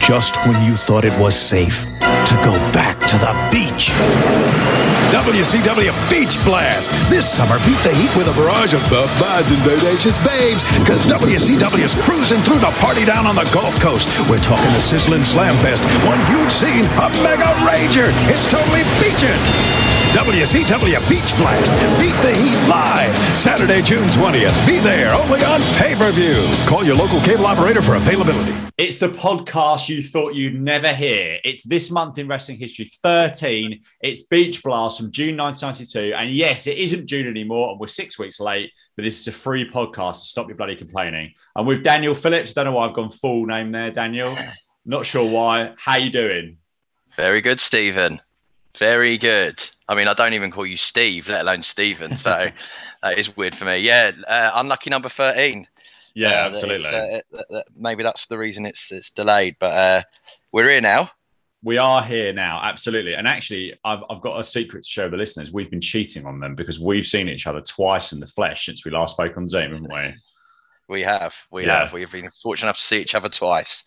Just when you thought it was safe to go back to the beach. WCW Beach Blast. This summer, beat the heat with a barrage of buff buds and bodacious babes. Because WCW's cruising through the party down on the Gulf Coast. We're talking the sizzling slam fest. One huge scene, a mega rager. It's totally beaching. WCW Beach Blast. Beat the Heat live. Saturday, June 20th. Be there only on pay per view. Call your local cable operator for availability. It's the podcast you thought you'd never hear. It's this month in wrestling history 13. It's Beach Blast from June 1992. And yes, it isn't June anymore, and we're six weeks late, but this is a free podcast. So stop your bloody complaining. I'm with Daniel Phillips. Don't know why I've gone full name there, Daniel. Not sure why. How you doing? Very good, Stephen. Very good. I mean, I don't even call you Steve, let alone Stephen. So that is weird for me. Yeah, uh, unlucky number thirteen. Yeah, uh, absolutely. Uh, maybe that's the reason it's it's delayed, but uh, we're here now. We are here now, absolutely. And actually, I've, I've got a secret to show the listeners. We've been cheating on them because we've seen each other twice in the flesh since we last spoke on Zoom, haven't we? We have. We yeah. have. We've been fortunate enough to see each other twice.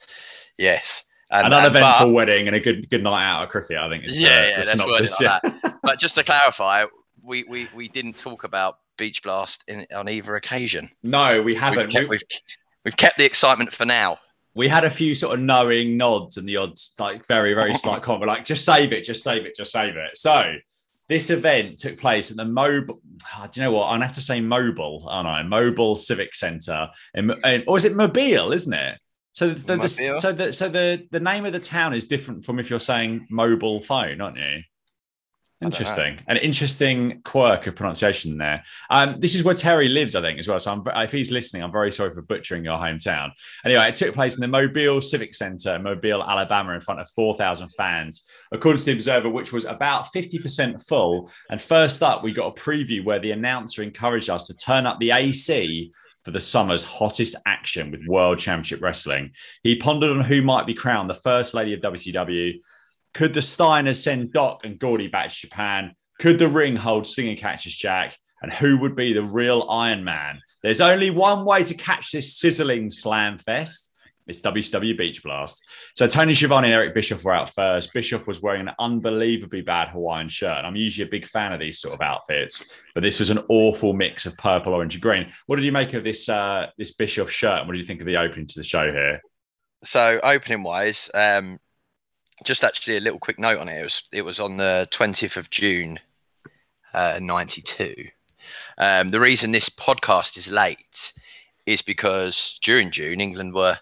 Yes. And, An uneventful but, wedding and a good good night out at cricket, I think. Is, yeah, uh, yeah, synopsis. Like yeah. but just to clarify, we, we we didn't talk about Beach Blast in, on either occasion. No, we haven't. We've kept, we've, we've kept the excitement for now. We had a few sort of knowing nods and the odds, like very, very slight comment, like just save it, just save it, just save it. So this event took place at the mobile. Oh, do you know what? I'm gonna have to say mobile, aren't I? Mobile Civic in, or is it Mobile? Isn't it? So the, the so the so the the name of the town is different from if you're saying mobile phone, aren't you? Interesting, an interesting quirk of pronunciation there. Um, this is where Terry lives, I think, as well. So I'm, if he's listening, I'm very sorry for butchering your hometown. Anyway, it took place in the Mobile Civic Center Mobile, Alabama, in front of 4,000 fans, according to the Observer, which was about 50% full. And first up, we got a preview where the announcer encouraged us to turn up the AC for the summer's hottest action with World Championship Wrestling. He pondered on who might be crowned the first lady of WCW. Could the Steiners send Doc and Gordy back to Japan? Could the ring hold Sting Cactus Jack? And who would be the real Iron Man? There's only one way to catch this sizzling slam fest. It's WCW Beach Blast. So Tony Schiavone and Eric Bischoff were out first. Bischoff was wearing an unbelievably bad Hawaiian shirt. And I'm usually a big fan of these sort of outfits, but this was an awful mix of purple, orange, and green. What did you make of this uh, this Bischoff shirt? And what did you think of the opening to the show here? So opening wise, um, just actually a little quick note on it. It was it was on the 20th of June, uh, 92. Um, the reason this podcast is late is because during June England were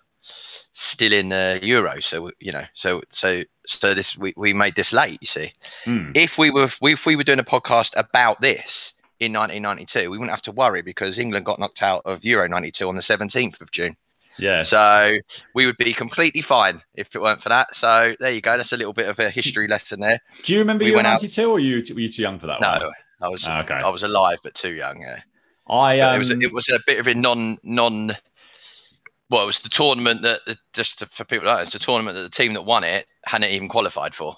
still in the euro. So you know, so so so this we, we made this late. You see, mm. if we were if we were doing a podcast about this in 1992, we wouldn't have to worry because England got knocked out of Euro 92 on the 17th of June. yeah So we would be completely fine if it weren't for that. So there you go. That's a little bit of a history lesson there. Do you remember we Euro 92 out... or you were you too young for that? No, one? I was. okay. I was alive but too young. Yeah. I um... it was it was a bit of a non non well, it was the tournament that just for people like it's the tournament that the team that won it hadn't even qualified for.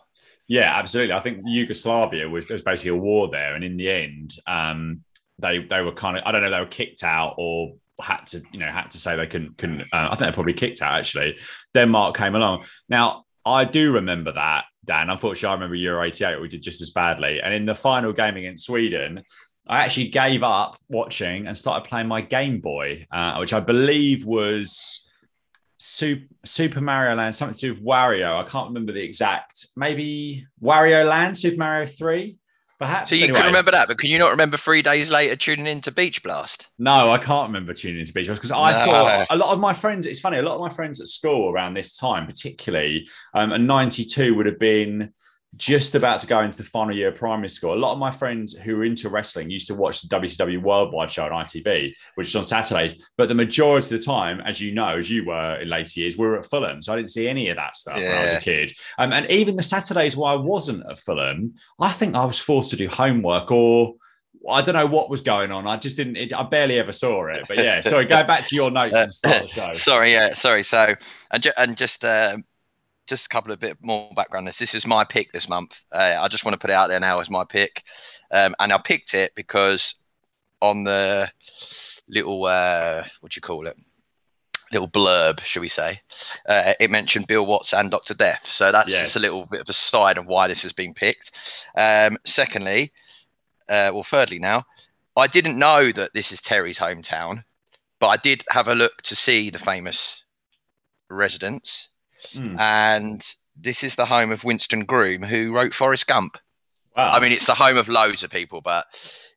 Yeah, absolutely. I think Yugoslavia was was basically a war there, and in the end, um, they they were kind of I don't know they were kicked out or had to you know had to say they couldn't couldn't. Uh, I think they probably kicked out actually. Denmark came along. Now I do remember that Dan. Unfortunately, I remember Euro '88 we did just as badly, and in the final game against Sweden, I actually gave up watching and started playing my Game Boy, uh, which I believe was Super, Super Mario Land, something to do with Wario. I can't remember the exact. Maybe Wario Land, Super Mario 3, perhaps. So you anyway. can remember that, but can you not remember three days later tuning into Beach Blast? No, I can't remember tuning into Beach Blast because I no. saw a lot of my friends. It's funny, a lot of my friends at school around this time, particularly, um, and 92 would have been just about to go into the final year of primary school, a lot of my friends who were into wrestling used to watch the WCW Worldwide show on ITV, which was on Saturdays. But the majority of the time, as you know, as you were in later years, we were at Fulham. So I didn't see any of that stuff yeah. when I was a kid. Um, and even the Saturdays where I wasn't at Fulham, I think I was forced to do homework or I don't know what was going on. I just didn't. It, I barely ever saw it. But yeah, sorry. Go back to your notes and start the show. sorry, yeah, sorry. So and, ju- and just uh, just a couple of bit more background. This this is my pick this month. Uh, I just want to put it out there now as my pick, um, and I picked it because on the little uh, what do you call it little blurb, shall we say, uh, it mentioned Bill Watts and Doctor Death. So that's Yes. just a little bit of a side of why this has been picked. Um, secondly, uh, well, thirdly, now I didn't know that this is Terry's hometown, but I did have a look to see the famous residence, Hmm. and this is the home of Winston Groom, who wrote Forrest Gump. Wow. I mean, it's the home of loads of people, but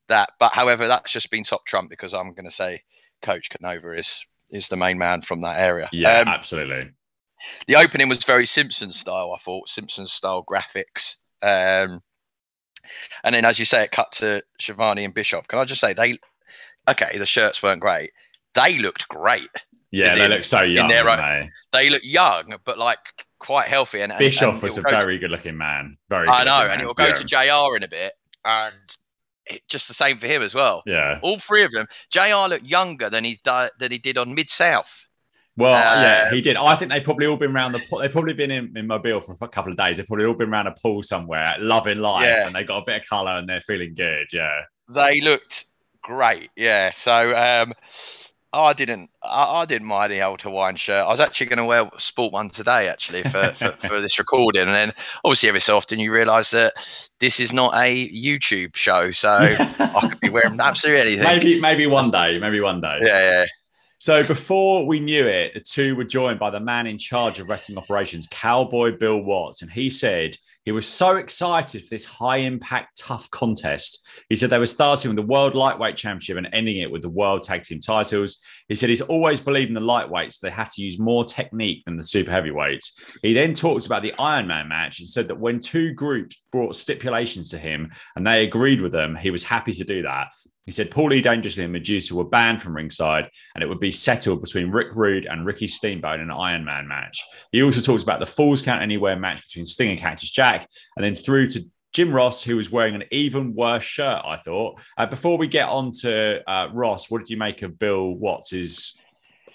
that, but however, that's just been top trump because I'm going to say Coach Canova is is the main man from that area. yeah, Um, absolutely. the opening was very Simpsons style. I thought Simpsons style graphics. Um, and then, as you say, it cut to Schiavone and Bischoff. Can I just say they? Okay, the shirts weren't great. They looked great. Yeah, they in- look so young. their they? They look young, but like quite healthy. And, Bischoff and was a very good-looking man. Very. I know, and it will go yeah. to JR in a bit, and it, just the same for him as well. Yeah. All three of them. JR looked younger than he di- than he did on Mid South. Well, yeah, Uh, he did. I think they've probably all been around the. pool. They've probably been in, in Mobile for a couple of days. They've probably all been around a pool somewhere, loving life, Yeah. and they got a bit of colour and they're feeling good. Yeah. They looked great. Yeah. So um, I didn't. I, I didn't mind the old Hawaiian shirt. I was actually going to wear sport one today, actually, for, for, for this recording. And then obviously every so often you realise that this is not a YouTube show, so I could be wearing absolutely anything. maybe, maybe one day. Maybe one day. Yeah. yeah. So before we knew it, the two were joined by the man in charge of wrestling operations, Cowboy Bill Watts, and he said he was so excited for this high impact, tough contest. He said they were starting with the World Lightweight Championship and ending it with the World Tag Team titles. He said he's always believed in the lightweights; they have to use more technique than the super heavyweights. He then talked about the Iron Man match and said that when two groups brought stipulations to him and they agreed with them, he was happy to do that. He said Paulie Dangerously and Medusa were banned from ringside and it would be settled between Rick Rude and Ricky Steamboat in an Iron Man match. He also talks about the Falls Count Anywhere match between Sting and Cactus Jack, and then through to Jim Ross, who was wearing an even worse shirt, I thought. Uh, before we get on to uh, Ross, what did you make of Bill Watts'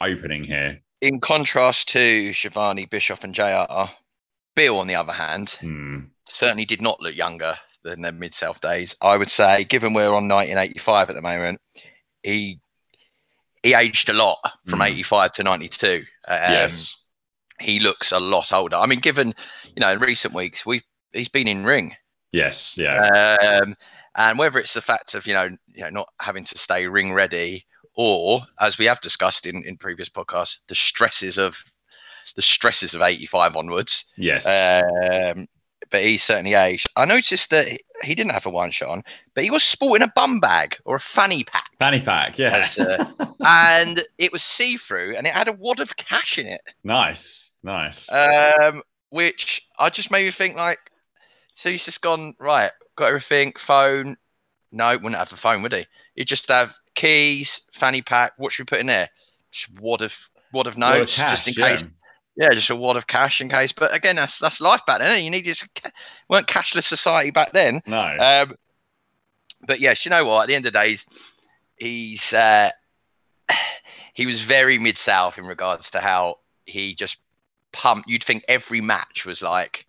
opening here? In contrast to Schiavone, Bischoff, and JR, Bill, on the other hand, Hmm. certainly did not look younger than their mid South days. I would say, given we're on 1985 at the moment, he he aged a lot from Mm. 85 to 92. Um, yes. he looks a lot older. I mean, given you know, in recent weeks we he's been in ring, Yes. Yeah. um, and whether it's the fact of you know, you know, not having to stay ring ready, or as we have discussed in in previous podcasts, the stresses of the stresses of 85 onwards. yes. Um, but he's certainly aged. I noticed that he- didn't have a one shot on, but he was sporting a bum bag or a fanny pack, Fanny pack. Yeah. as, uh, and it was see through, and it had a wad of cash in it, nice. Nice. um, which I just made me think like, so he's just gone right, got everything, phone. No, wouldn't have a phone, would he? He'd just have keys, fanny pack. What should we put in there? Just wad of wad of notes, cash, just in case yeah, just a wad of cash in case. But again, that's that's life back then. You needed weren't cashless society back then. No. Um, but yes, you know what? At the end of the day, he's, uh, he was very mid south in regards to how he just pumped. You'd think every match was like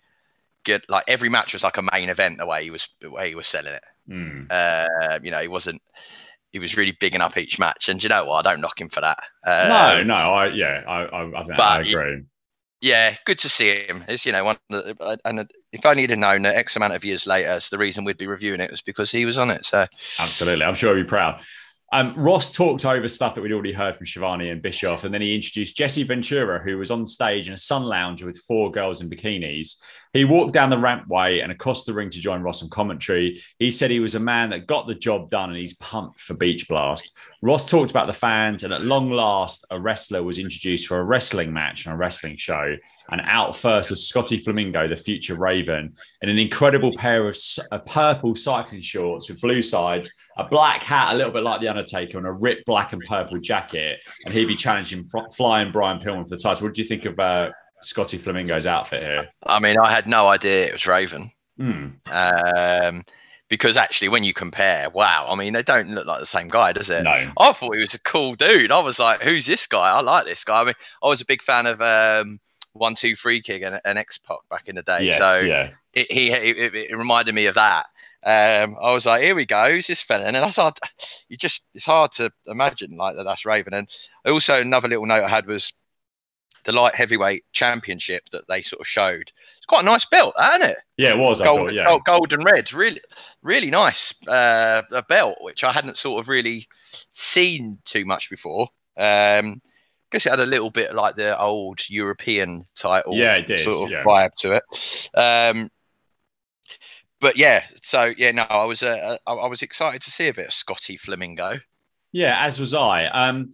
good, like every match was like a main event. The way he was, the way he was selling it. Hmm. Uh, you know, he wasn't. He was really bigging up each match, and you know what? I don't knock him for that. no, Um, no, I yeah, I, I, I I you- agree. Yeah, good to see him. It's you know one the, and if only he'd have known that X amount of years later, it's the reason we'd be reviewing it was because he was on it. So Absolutely. I'm sure he'd be proud. Um, Ross talked over stuff that we'd already heard from Schiavone and Bischoff, and then he introduced Jesse Ventura, who was on stage in a sun lounger with four girls in bikinis. He walked down the rampway and across the ring to join Ross on commentary. He said he was a man that got the job done and he's pumped for Beach Blast. Ross talked about the fans, and at long last, a wrestler was introduced for a wrestling match and a wrestling show. And out first was Scotty Flamingo, the future Raven, in an incredible pair of purple cycling shorts with blue sides, a black hat, a little bit like the Undertaker, and a ripped black and purple jacket. And he'd be challenging Flying Brian Pillman for the title. What do you think of uh, Scotty Flamingo's outfit here? I mean, I had no idea it was Raven. Hmm. Um, because actually, when you compare, wow, I mean, they don't look like the same guy, does it? No. I thought he was a cool dude. I was like, who's this guy? I like this guy. I mean, I was a big fan of um, One Two Three Kid and, and X Pac back in the day. Yes, so yeah. it, he it, it reminded me of that. Um, I was like, here we go, who's this fella? And I thought, you just it's hard to imagine like that. That's Raven. And also another little note I had was the light heavyweight championship that they sort of showed. It's quite a nice belt, isn't it? Yeah, it was. Gold, I thought, yeah. gold, gold and red, really, really nice uh, a belt, which I hadn't sort of really seen too much before. Um, guess it had a little bit like the old European title, Yeah, it did, sort of yeah. vibe to it. Um, but yeah, so yeah, no, I was uh, I, I was excited to see a bit of Scotty Flamingo. Yeah, as was I. Um,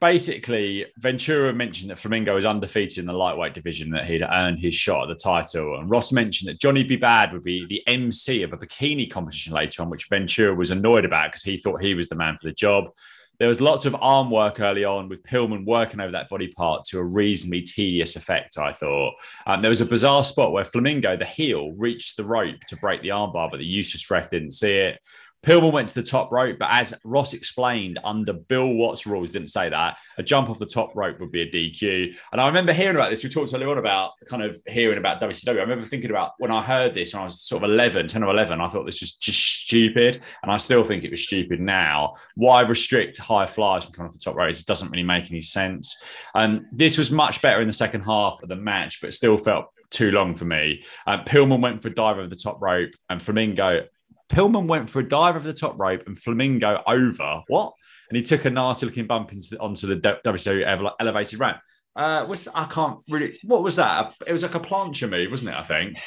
basically, Ventura mentioned that Flamingo was undefeated in the lightweight division, that he'd earned his shot at the title. And Ross mentioned that Johnny B. Bad would be the MC of a bikini competition later on, which Ventura was annoyed about because he thought he was the man for the job. There was lots of arm work early on with Pillman working over that body part to a reasonably tedious effect, I thought. Um, there was a bizarre spot where Flamingo, the heel, reached the rope to break the armbar, but the useless ref didn't see it. Pillman went to the top rope, but as Ross explained, under Bill Watts rules, didn't say that a jump off the top rope would be a DQ. And I remember hearing about this. We talked earlier on about kind of hearing about WCW. I remember thinking about when I heard this when I was sort of 11, 10 or 11, I thought this was just stupid. And I still think it was stupid now. Why restrict high flyers from coming off the top rope? It doesn't really make any sense. Um, this was much better in the second half of the match, but still felt too long for me. Um, Pillman went for a dive over the top rope, and Flamingo Pillman went for a dive over the top rope and Flamingo over. What? And he took a nasty looking bump into onto the WCW elevated ramp. Uh, was I can't really. What was that? It was like a plancha move, wasn't it? I think.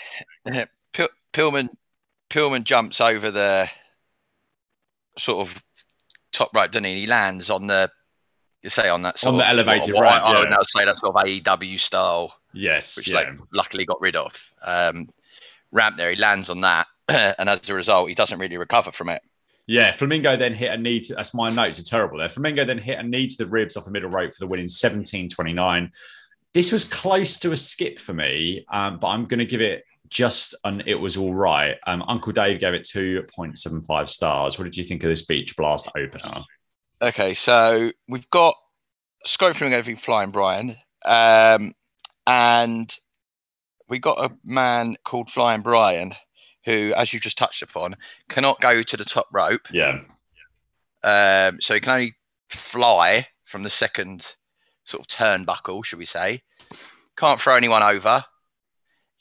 Pill- Pillman Pillman jumps over the sort of top rope, doesn't he? He lands on the you say on that sort On the of, elevated what, ramp, I, I would now say that's sort of AEW style, Yes. which yeah. like luckily got rid of. Um, ramp there, he lands on that, and as a result, he doesn't really recover from it. Yeah, Flamingo then hit a knee. To, that's my notes are terrible there. Flamingo then hit a knee to the ribs off the middle rope for the win in 17.29. This was close to a skip for me, um, but I'm going to give it just an it was all right. Um, Uncle Dave gave it 2.75 stars. What did you think of this Beach Blast opener? Okay, so we've got Scott Flamingo v Flying Brian, um, and we got a man called Flying Brian who, as you just touched upon, cannot go to the top rope. Yeah. Um, so he can only fly from the second sort of turnbuckle, should we say. Can't throw anyone over.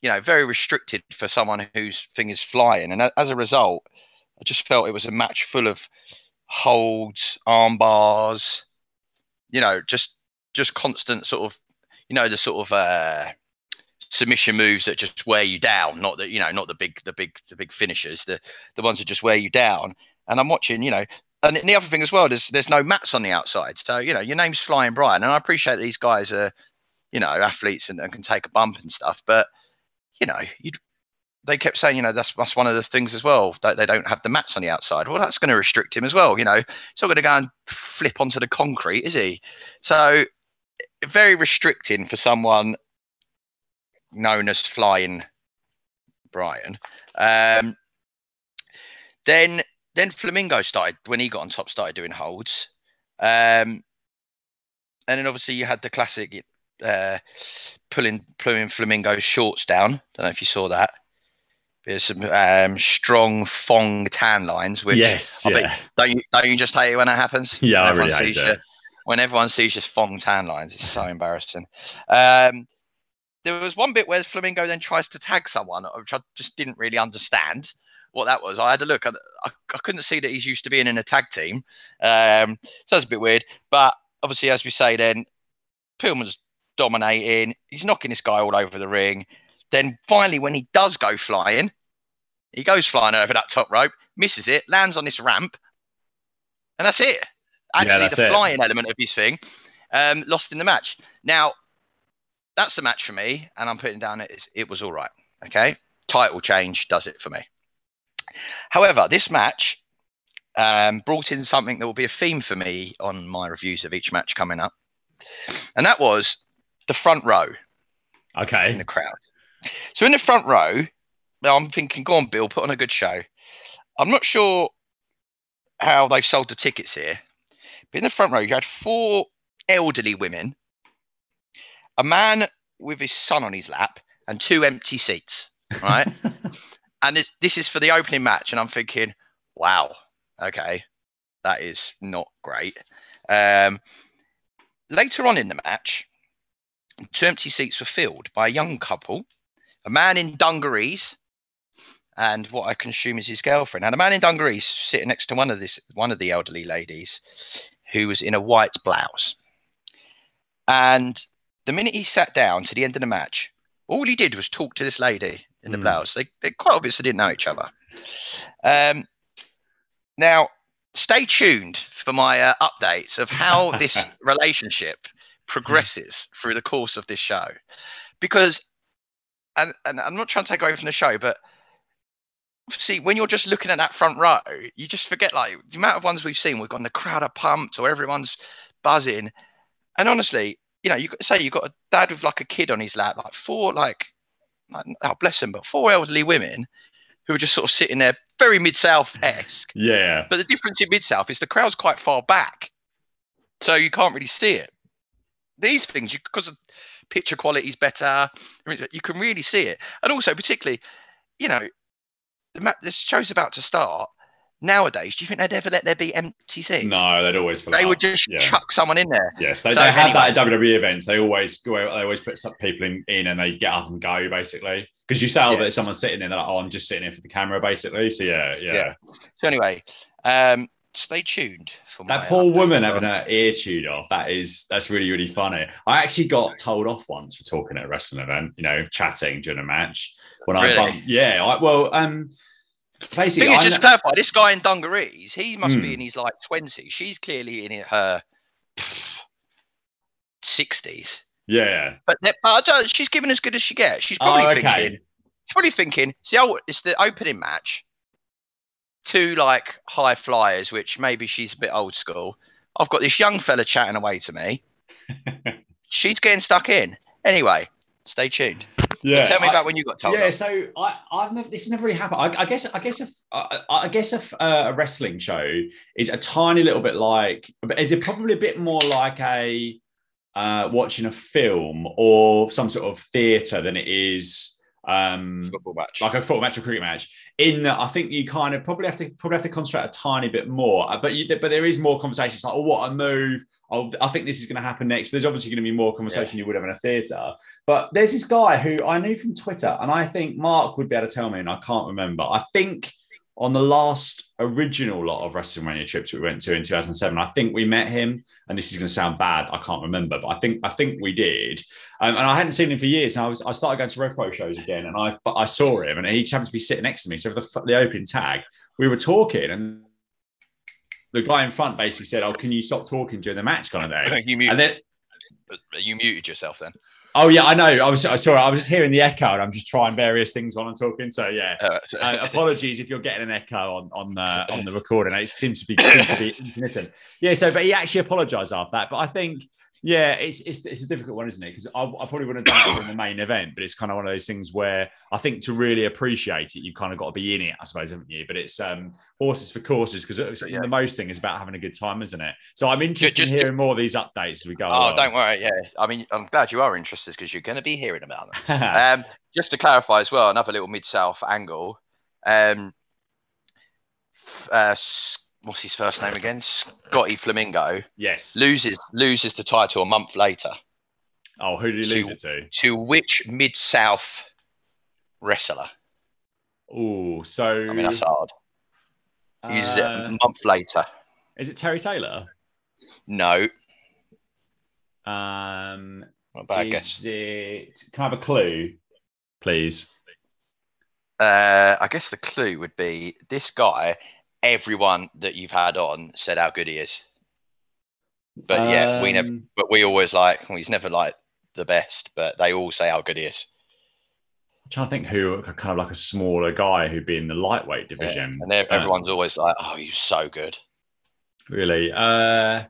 You know, very restricted for someone whose thing is flying. And as a result, I just felt it was a match full of holds, arm bars, you know, just just constant sort of, you know, the sort of uh, submission moves that just wear you down. Not that you know, not the big, the big, the big finishers. The the ones that just wear you down. And I'm watching, you know, and the other thing as well is there's no mats on the outside. So, you know, your name's Flying Brian. And I appreciate these guys are, you know, athletes and, and can take a bump and stuff. But, you know, you they kept saying, you know, that's that's one of the things as well. That they don't have the mats on the outside. Well, that's going to restrict him as well. You know, he's not going to go and flip onto the concrete, is he? So very restricting for someone known as Flying Brian. Um, then then Flamingo started when he got on top, started doing holds. Um, and then obviously you had the classic uh, pulling pulling Flamingo's shorts down. Don't know if you saw that. There's some um, strong Fong tan lines, which yes. I bet- don't you don't you just hate it when that happens? Yeah, When I everyone really hate sees it. your- when everyone sees just Fong tan lines, it's so embarrassing. Um, there was one bit where Flamingo then tries to tag someone, which I just didn't really understand what that was. I had a look, I, I, I couldn't see that he's used to being in a tag team, um, so that's a bit weird. But obviously, as we say, then Pillman's dominating. He's knocking this guy all over the ring. Then finally, when he does go flying, he goes flying over that top rope, misses it, lands on this ramp, and that's it. Actually, that's the it. flying element of his thing um, lost in the match. Now, that's the match for me, and I'm putting down it. It was all right. Okay, title change does it for me. However, this match um, brought in something that will be a theme for me on my reviews of each match coming up, and that was the front row Okay, in the crowd. So in the front row, I'm thinking, go on, Bill, put on a good show. I'm not sure how they've sold the tickets here, but in the front row, you had four elderly women, a man with his son on his lap, and two empty seats. Right, and this is for the opening match, and I'm thinking, wow, okay, that is not great. Um, later on in the match, two empty seats were filled by a young couple, a man in dungarees, and what I can assume is his girlfriend. And a man in dungarees sitting next to one of this one of the elderly ladies, who was in a white blouse. And the minute he sat down to the end of the match, all he did was talk to this lady in the Mm. blouse. They, they quite obviously didn't know each other. Um, now, stay tuned for my uh, updates of how this relationship progresses through the course of this show, because, and, and I'm not trying to take away from the show, but see, when you're just looking at that front row, you just forget like the amount of ones we've seen. We've got the crowd are pumped or everyone's buzzing, and honestly, you know, you say you've got a dad with like a kid on his lap, like four like, like oh bless him, but four elderly women who are just sort of sitting there, very mid south esque. Yeah. But the difference in mid south is the crowd's quite far back, so you can't really see it. These things, you, because picture quality is better, you can really see it, and also particularly, you know, the map. This show's about to start. Nowadays, do you think they'd ever let there be empty seats? No, they'd always fill they up. would just Yeah. chuck someone in there. Yes, they, So they have that at WWE events. They always go. They always put some people in, in and they get up and go basically because you say, "Oh, Yeah. there's someone sitting in there." They're like, "Oh, I'm just sitting here for the camera," basically. So yeah, yeah. Yeah. So anyway, um, stay tuned for That poor woman having her ear chewed off. That is that's really really funny. I actually got told off once for talking at a wrestling event. You know, chatting during a match when I bumped. Yeah, I, well, um, basically, Thing is, I just to clarify, this guy in dungarees, he must Hmm. be in his like twenties. She's clearly in her sixties. yeah. But, but she's giving as good as she gets. She's probably Oh, thinking, she's probably thinking, see, it's the opening match. Two like high flyers, which maybe she's a bit old school. I've got this young fella chatting away to me. she's getting stuck in. Anyway, stay tuned. Yeah. Tell me I- about when you got told. yeah, off. so I, I've never, this has never really happened. I, I guess, I guess, if, I, I guess if uh, a wrestling show is a tiny little bit like, but is it probably a bit more like a uh, watching a film or some sort of theatre than it is um, Football match. like a football match or cricket match. In that, I think you kind of probably have to probably have to concentrate a tiny bit more. Uh, But you, but there is more conversations like, oh, what a move! Oh, I think this is going to happen next. There's obviously going to be more conversation you would have in a theatre. But there's this guy who I knew from Twitter, and I think Mark would be able to tell me, and I can't remember. I think on the last original lot of WrestleMania trips we went to in 2007, I think we met him. And this is going to sound bad, I can't remember, but I think I think we did. Um, and I hadn't seen him for years. And I was I started going to RevPro shows again, and I I saw him, and he just happened to be sitting next to me. So for the the opening tag, we were talking, and the guy in front basically said, "Oh, can you stop talking during the match?" kind of thing. you And muted. then You muted yourself then. Oh yeah, I know. I was I sorry. I was just hearing the echo, and I'm just trying various things while I'm talking. So yeah, Uh, uh, apologies if you're getting an echo on on the on the recording. It seems to be seems to be intermittent. Yeah. So, but he actually apologised after that. But I think yeah, it's it's, it's a difficult one, isn't it? Because I, I probably wouldn't have done it in the main event, but it's kind of one of those things where I think to really appreciate it, you've kind of got to be in it, I suppose, haven't you? But it's um horses for courses because Yeah. the most thing is about having a good time, isn't it? So I'm interested just- in hearing more of these updates as we go. Oh, along. don't worry. Yeah, I mean, I'm glad you are interested because you're going to be hearing about them. Um, just to clarify as well, another little mid-south angle. Um, uh, what's his first name again? Scotty Flamingo yes. loses loses the title a month later. Oh, who did he lose to- it to? To which mid-south wrestler? Oh, so I mean, that's hard. He uses it uh, a month later. is it Terry Taylor? No, Um, not bad is guess. it? Can I have a clue, please? Uh, I guess the clue would be this guy. Everyone that you've had on said how good he is, but yeah, we never. Um, But we always like. Well, he's never like the best, but they all say how good he is. I'm trying to think who kind of like a smaller guy who'd be in the lightweight Yeah. division. And ev- Uh, everyone's always like, "Oh, he's so good." really. Uh,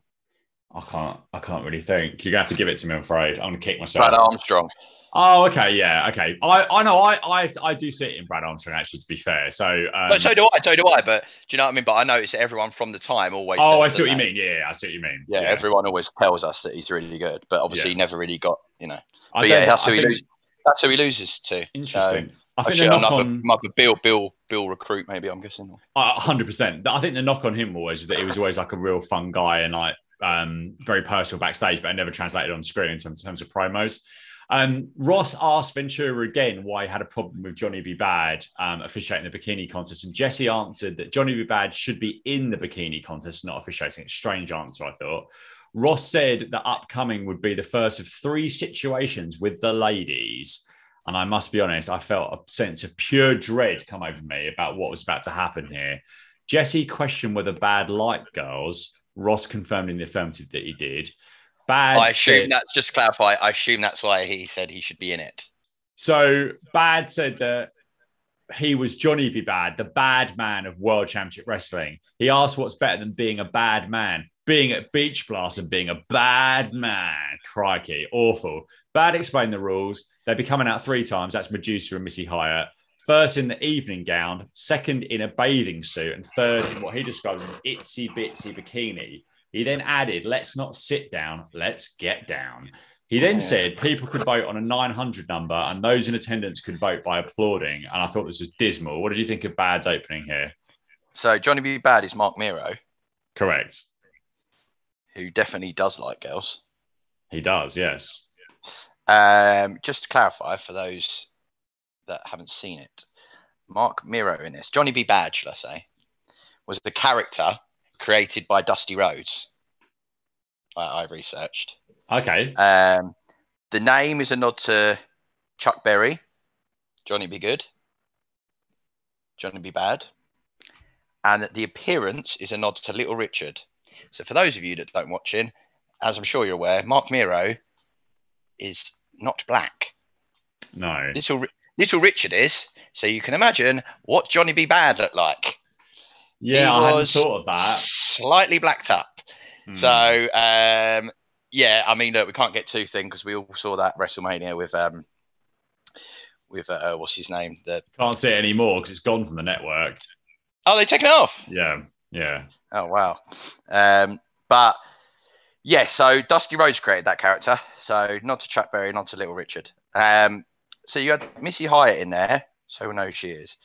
I can't. I can't really think. You're gonna have to give it to me. I'm afraid. I'm gonna kick myself. Brad Armstrong. Oh, okay, yeah, okay. I, I know. I, I, I do see it in Brad Armstrong. Actually, to be fair. So, um, but so do I. So do I. But do you know what I mean? But I notice that everyone from the time always. oh, I see what you mean. Yeah, I see what you mean. Yeah, everyone always tells us that he's really good, but obviously Yeah. he never really got. You know. I But yeah, that's I who he think- loses. That's who he loses to. Interesting. I think Actually, the knock on. Bill, Bill, Bill recruit. Maybe I'm guessing. hundred percent. I think the knock on him always was that he was always like a real fun guy and like um, very personal backstage, but it never translated on screen in terms, in terms of promos. Um, Ross asked Ventura again why he had a problem with Johnny B. Bad um, officiating the bikini contest, and Jesse answered that Johnny B. Bad should be in the bikini contest, not officiating. It's strange answer, I thought. Ross said that upcoming would be the first of three situations with the ladies. And I must be honest, I felt a sense of pure dread come over me about what was about to happen here. Jesse questioned whether Bad liked girls. Ross confirmed in the affirmative that he did. Bad. I assume said- that's just to clarify. I assume that's why he said he should be in it. So Bad said that he was Johnny B. Bad, the bad man of World Championship Wrestling. He asked what's better than being a bad man, being at Beach Blast and being a bad man. Crikey, awful. Bad explained the rules. They'd be coming out three times. That's Medusa and Missy Hyatt. First in the evening gown, second in a bathing suit, and third in what he described as an itsy bitsy bikini. He then added, let's not sit down, let's get down. He then said people could vote on a 900 number and those in attendance could vote by applauding. And I thought this was dismal. What did you think of Bad's opening here? So Johnny B. Bad is Marc Mero, Correct. who definitely does like girls. He does, yes. Um, just to clarify for those that haven't seen it, Marc Mero in this, Johnny B. Bad, should I say, was the character created by Dusty Rhodes. I, I've researched. Okay. Um, the name is a nod to Chuck Berry, Johnny B. Goode, Johnny Be Bad, and the appearance is a nod to Little Richard. So, for those of you that don't watch in, as I'm sure you're aware, Marc Mero is not black. No. Little Little Richard is. So you can imagine what Johnny B. Bad looked like. Yeah, I hadn't thought of that. Slightly blacked up. Hmm. So um, yeah, I mean, look, we can't get too thin because we all saw that WrestleMania with um, with uh, what's his name? The can't see it anymore because it's gone from the network. oh, they taken it off. Yeah. Yeah. Oh wow. Um, but yeah, so Dusty Rhodes created that character. So not to Chuck Berry, not to Little Richard. Um, so you had Missy Hyatt in there, so we know who she is.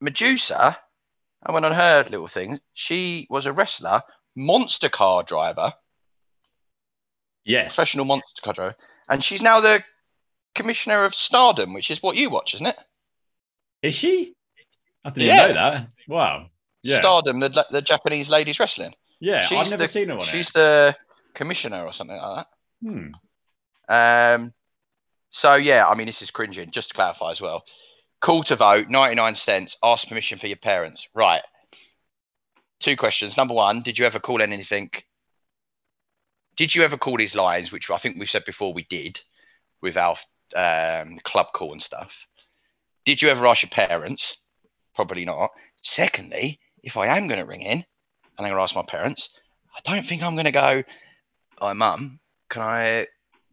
Medusa, I went on her little thing. She was a wrestler, monster car driver, Yes. professional monster car driver, and she's now the commissioner of Stardom, which is what you watch, isn't it? Is she? I didn't Yeah. even know that. Wow. Yeah. Stardom, the, the Japanese ladies wrestling. yeah. I've she's never the- seen her on She's it. the commissioner or something like that. Hmm. Um, so yeah, I mean, this is cringing. Just to clarify as well, call to vote, ninety nine cents. Ask permission for your parents. Right. Two questions. Number one, did you ever call anything? Did you ever call these lines, which I think we've said before we did, with our um, club call and stuff? Did you ever ask your parents? Probably not. Secondly, if I am going to ring in and I'm going to ask my parents, I don't think I'm going to go. Oh, mum, can I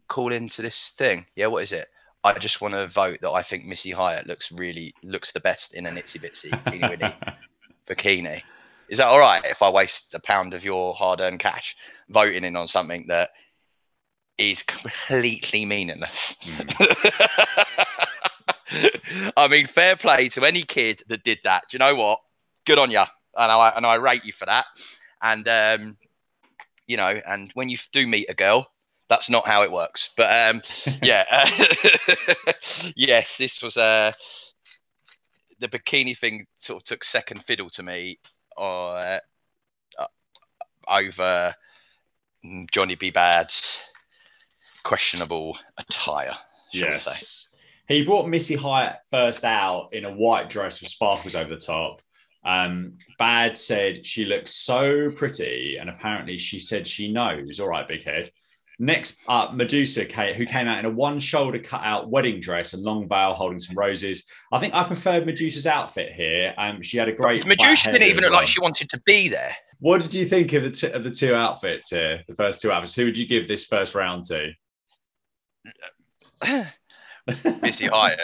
call into this thing? Yeah, what is it? I just want to vote that I think Missy Hyatt looks really looks the best in an itsy bitsy teeny weeny bikini. Is that all right if I waste a pound of your hard earned cash voting in on something that is completely meaningless? I mean, fair play to any kid that did that. Do you know what? Good on you, and I and I rate you for that. And um, you know, and when you do meet a girl, that's not how it works. But um, yeah, uh, yes, this was uh, the bikini thing. Sort of took second fiddle to me, uh, uh, over mm, Johnny B. Bad's questionable attire. Yes. He brought Missy Hyatt first out in a white dress with sparkles over the top. Um, Bad said she looks so pretty, and apparently she said she knows. All right, big head. Next up, Medusa, Kate, who came out in a one shoulder cut out wedding dress and long veil holding some roses. I think I preferred Medusa's outfit here. Um, she had a great. Medusa didn't even look well. like she wanted to be there. What did you think of the t- of the two outfits here? The first two outfits. Who would you give this first round to? Missy Hyatt.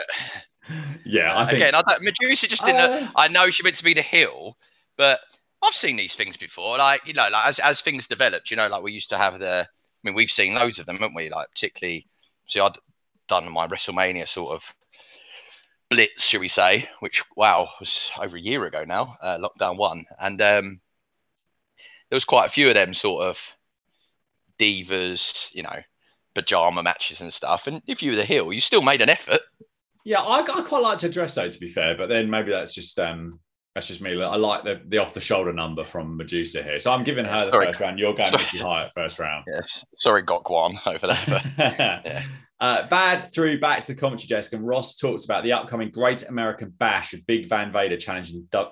yeah, I think. Again, I don't, Medusa just didn't. Uh, I know she meant to be the heel, but I've seen these things before. Like you know, like as as things developed, you know, like we used to have the. I mean, we've seen loads of them, haven't we? Like particularly, see, I'd done my WrestleMania sort of blitz, should we say? Which wow was over a year ago now, uh, lockdown one, and um, there was quite a few of them sort of divas, you know, pajama matches and stuff. And if you were the heel, you still made an effort. Yeah, I, I quite like to dress though, to be fair. But then maybe that's just um that's just me. I like the, the off the shoulder number from Medusa here. So I'm giving her the Sorry. first round. You're going Sorry. Missy Hyatt first round. Yes. Sorry, Gok Wan over there. But yeah. Uh, Bad threw back to the commentary desk, and Ross talks about the upcoming Great American Bash with Big Van Vader challenging uh,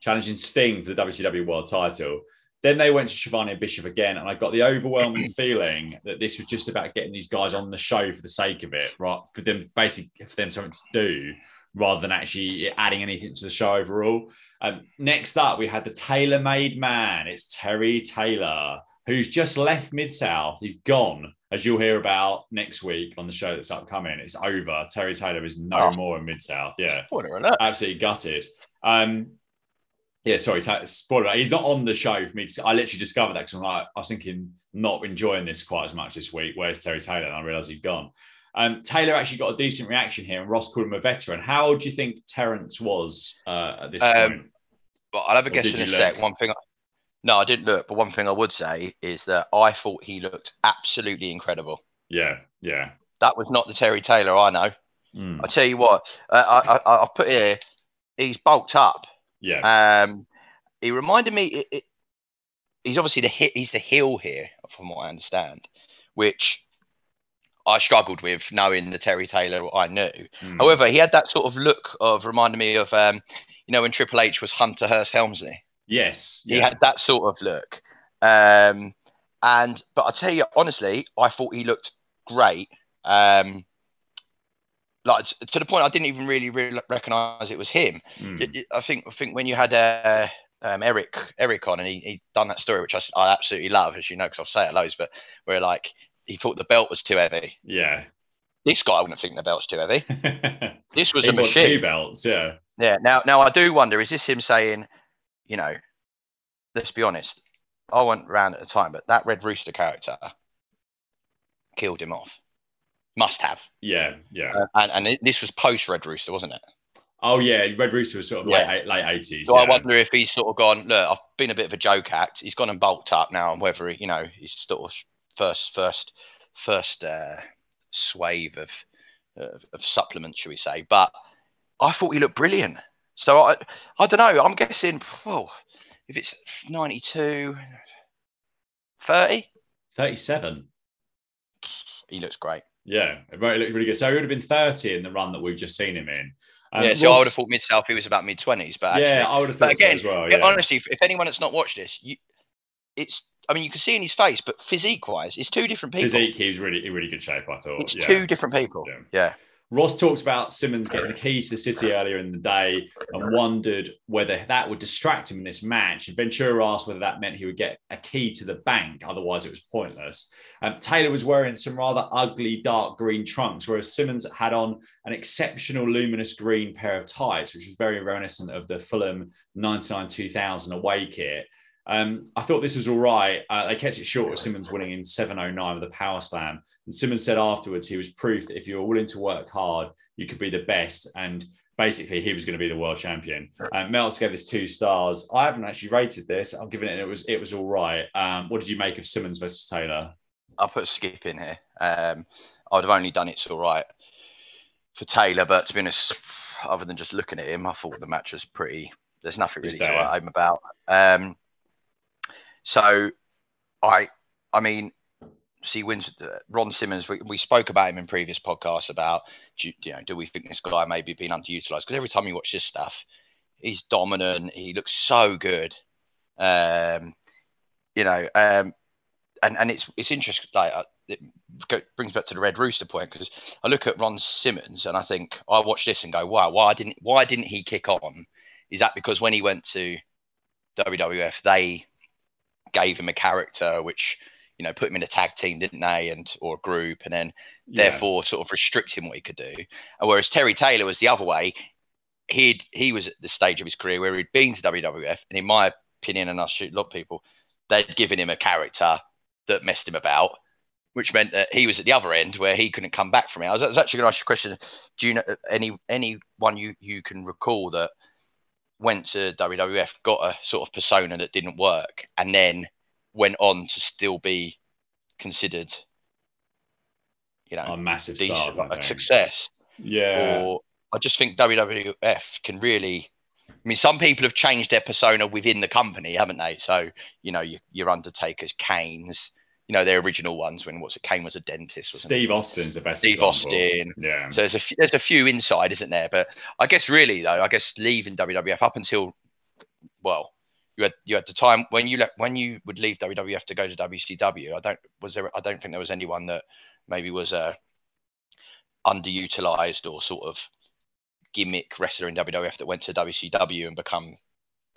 challenging Sting for the WCW World Title. Then they went to Schiavone and Bischoff again, and I got the overwhelming feeling that this was just about getting these guys on the show for the sake of it, right? For them, basically, for them something to do, rather than actually adding anything to the show overall. Um, next up, we had the tailor-made man. It's Terry Taylor, who's just left Mid South. He's gone, as you'll hear about next week on the show that's upcoming. It's over. Terry Taylor is no Oh. more in Mid South. Yeah, Spoiler absolutely gutted. Um, yeah, sorry, spoiler. He's not on the show for me. To, I literally discovered that because I'm like, I was thinking, not enjoying this quite as much this week. Where's Terry Taylor? And I realised he'd gone. Um, Taylor actually got a decent reaction here, and Ross called him a veteran. How old do you think Terrence was uh, at this Um, point? But I'll have a Or guess in a sec. look? One thing. I, no, I didn't look. But one thing I would say is that I thought he looked absolutely incredible. Yeah, yeah. That was not the Terry Taylor I know. Mm, I tell you what, uh, I, I, I've put here. He's bulked up. yeah, Um, he reminded me. It, it, he's obviously the hit. He's the heel here, from what I understand, which I struggled with knowing the Terry Taylor I knew. mm. However, he had that sort of look of reminding me of, um, you know, when Triple H was Hunter Hearst Helmsley. yes, He yeah. had that sort of look. Um, and but I tell you honestly, I thought he looked great. Um, like to the point I didn't even really, really recognize it was him. Mm, I think I think when you had uh, um, Eric Eric on and he he done that story, which I, I absolutely love, as you know, because I've said it loads, but where like he thought the belt was too heavy. yeah. This guy wouldn't think the belt's too heavy. This was he a machine. two belts. Yeah, Yeah. Now, now I do wonder: is this him saying, you know, let's be honest, I went round at the time, but that Red Rooster character killed him off. Must have. yeah, yeah. Uh, and and it, this was post Red Rooster, wasn't it? oh yeah, Red Rooster was sort of Yeah. late late eighties. So yeah. I wonder if he's sort of gone. Look, I've been a bit of a joke act. He's gone and bulked up now, and whether he, you know he's sort of first first first uh, swave of, of of supplements, shall we say? But I thought he looked brilliant. So I I don't know. I'm guessing. Well, if it's 92, 30, thirty-seven. he looks great. Yeah, it looked really good. So he would have been 30 in the run that we've just seen him in. Um, yeah. So I would have thought mid south he was about mid twenties, but Yeah, I would have thought again, so as well. yeah, honestly, if, if anyone that's not watched this, you, it's. I mean, you can see in his face, but physique wise, it's two different people. Physique, he was really in really good shape. I thought. It's yeah. two different people. Yeah. Yeah. Ross talks about Simmons getting the keys to the city earlier in the day and wondered whether that would distract him in this match. And Ventura asked whether that meant he would get a key to the bank, otherwise it was pointless. Um, Taylor was wearing some rather ugly dark green trunks, whereas Simmons had on an exceptional luminous green pair of tights, which was very reminiscent of the Fulham 99 2000 away kit. Um, I thought this was all right. Uh, they kept it short with Simmons winning in 7.09 with a power slam. And Simmons said afterwards he was proof that if you were willing to work hard, you could be the best. And basically, he was going to be the world champion. Um, Meltz gave this two stars. I haven't actually rated this. I'm giving it. It was it was all right. Um, what did you make of Simmons versus Taylor? I'll put Skip in here. Um, I'd have only done it's all right for Taylor, but to be honest, other than just looking at him, I thought the match was pretty. There's nothing really to there. write home about. Um, so, I, I mean, see, wins uh, Ron Simmons. We, we spoke about him in previous podcasts about, do, you know, do we think this guy maybe been underutilized? Because every time you watch this stuff, he's dominant. He looks so good. Um, you know, um, and and it's it's interesting. Like uh, it brings back to the Red Rooster point because I look at Ron Simmons and I think I watch this and go, wow, why didn't why didn't he kick on? Is that because when he went to WWF, they gave him a character which you know put him in a tag team, didn't they, and or a group, and then Yeah. therefore sort of restrict him what he could do. And whereas Terry Taylor was the other way, he'd he was at the stage of his career where he'd been to WWF, and in my opinion, and I shoot a lot of people, they'd given him a character that messed him about, which meant that he was at the other end where he couldn't come back from it. I was, I was actually going to ask you a question: Do you know any anyone you you can recall that went to WWF, got a sort of persona that didn't work, and then went on to still be considered, you know, A massive decent, star. like, a success. Yeah. Or I just think WWF can really. I mean, some people have changed their persona within the company, haven't they? So you know, your, your Undertakers, Kane's, you know, their original ones when what's it? Kane was a dentist. Steve Austin's the best. Steve example. Austin. Yeah. So there's a few, there's a few inside, isn't there? But I guess really though, I guess leaving WWF up until well, you had you had the time when you left when you would leave WWF to go to WCW. I don't was there. I don't think there was anyone that maybe was uh, underutilized or sort of gimmick wrestler in WWF that went to WCW and become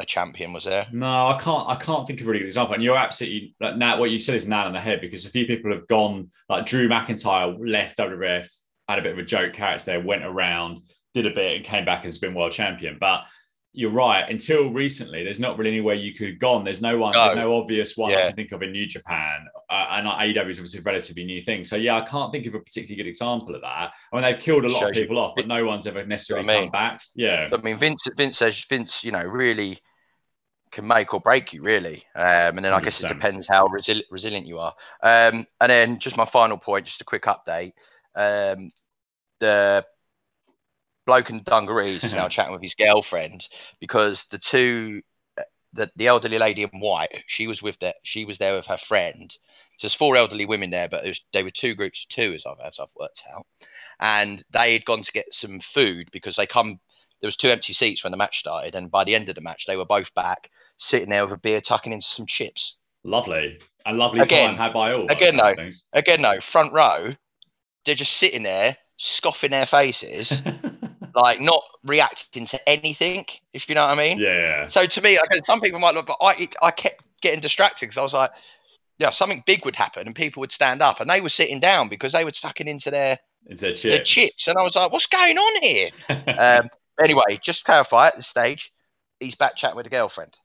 a champion. Was there? No, I can't. I can't think of a really good example. And you're absolutely like, now. What you said is now on the head because a few people have gone. Like Drew McIntyre left WWF, had a bit of a joke character there, went around, did a bit, and came back and has been world champion. But you're right. Until recently, there's not really anywhere you could have gone. There's no one. There's No. no obvious one I can think of in New Japan. Uh, and AEW is obviously a relatively new thing. So yeah, I can't think of a particularly good example of that. I mean, they've killed a lot of Shows you- people off, but no one's ever necessarily I mean. come back. Yeah. I mean, Vince, Vince says Vince, you know, really can make or break you, really. Um, and then I guess it depends how resi- resilient you are. Um, and then just my final point, just a quick update. Um, the bloke in dungarees is now chatting with his girlfriend because the two, the, the elderly lady in white, she was with that, she was there with her friend. So there's four elderly women there, but was, they were two groups of two, as I've as I've worked out. And they had gone to get some food because they come there was two empty seats when the match started, and by the end of the match, they were both back sitting there with a beer, tucking into some chips. Lovely. And lovely Again- time had by all. again, though. things. Again, no, front row, they're just sitting there, scoffing their faces, like not reacting to anything. If you know what I mean. yeah. So to me, like, some people might look, but I I kept getting distracted because I was like, yeah, something big would happen, and people would stand up, and they were sitting down because they were tucking into their Into chips. their chips, and I was like, what's going on here? um, anyway, just to clarify at this stage, he's back chatting with a girlfriend.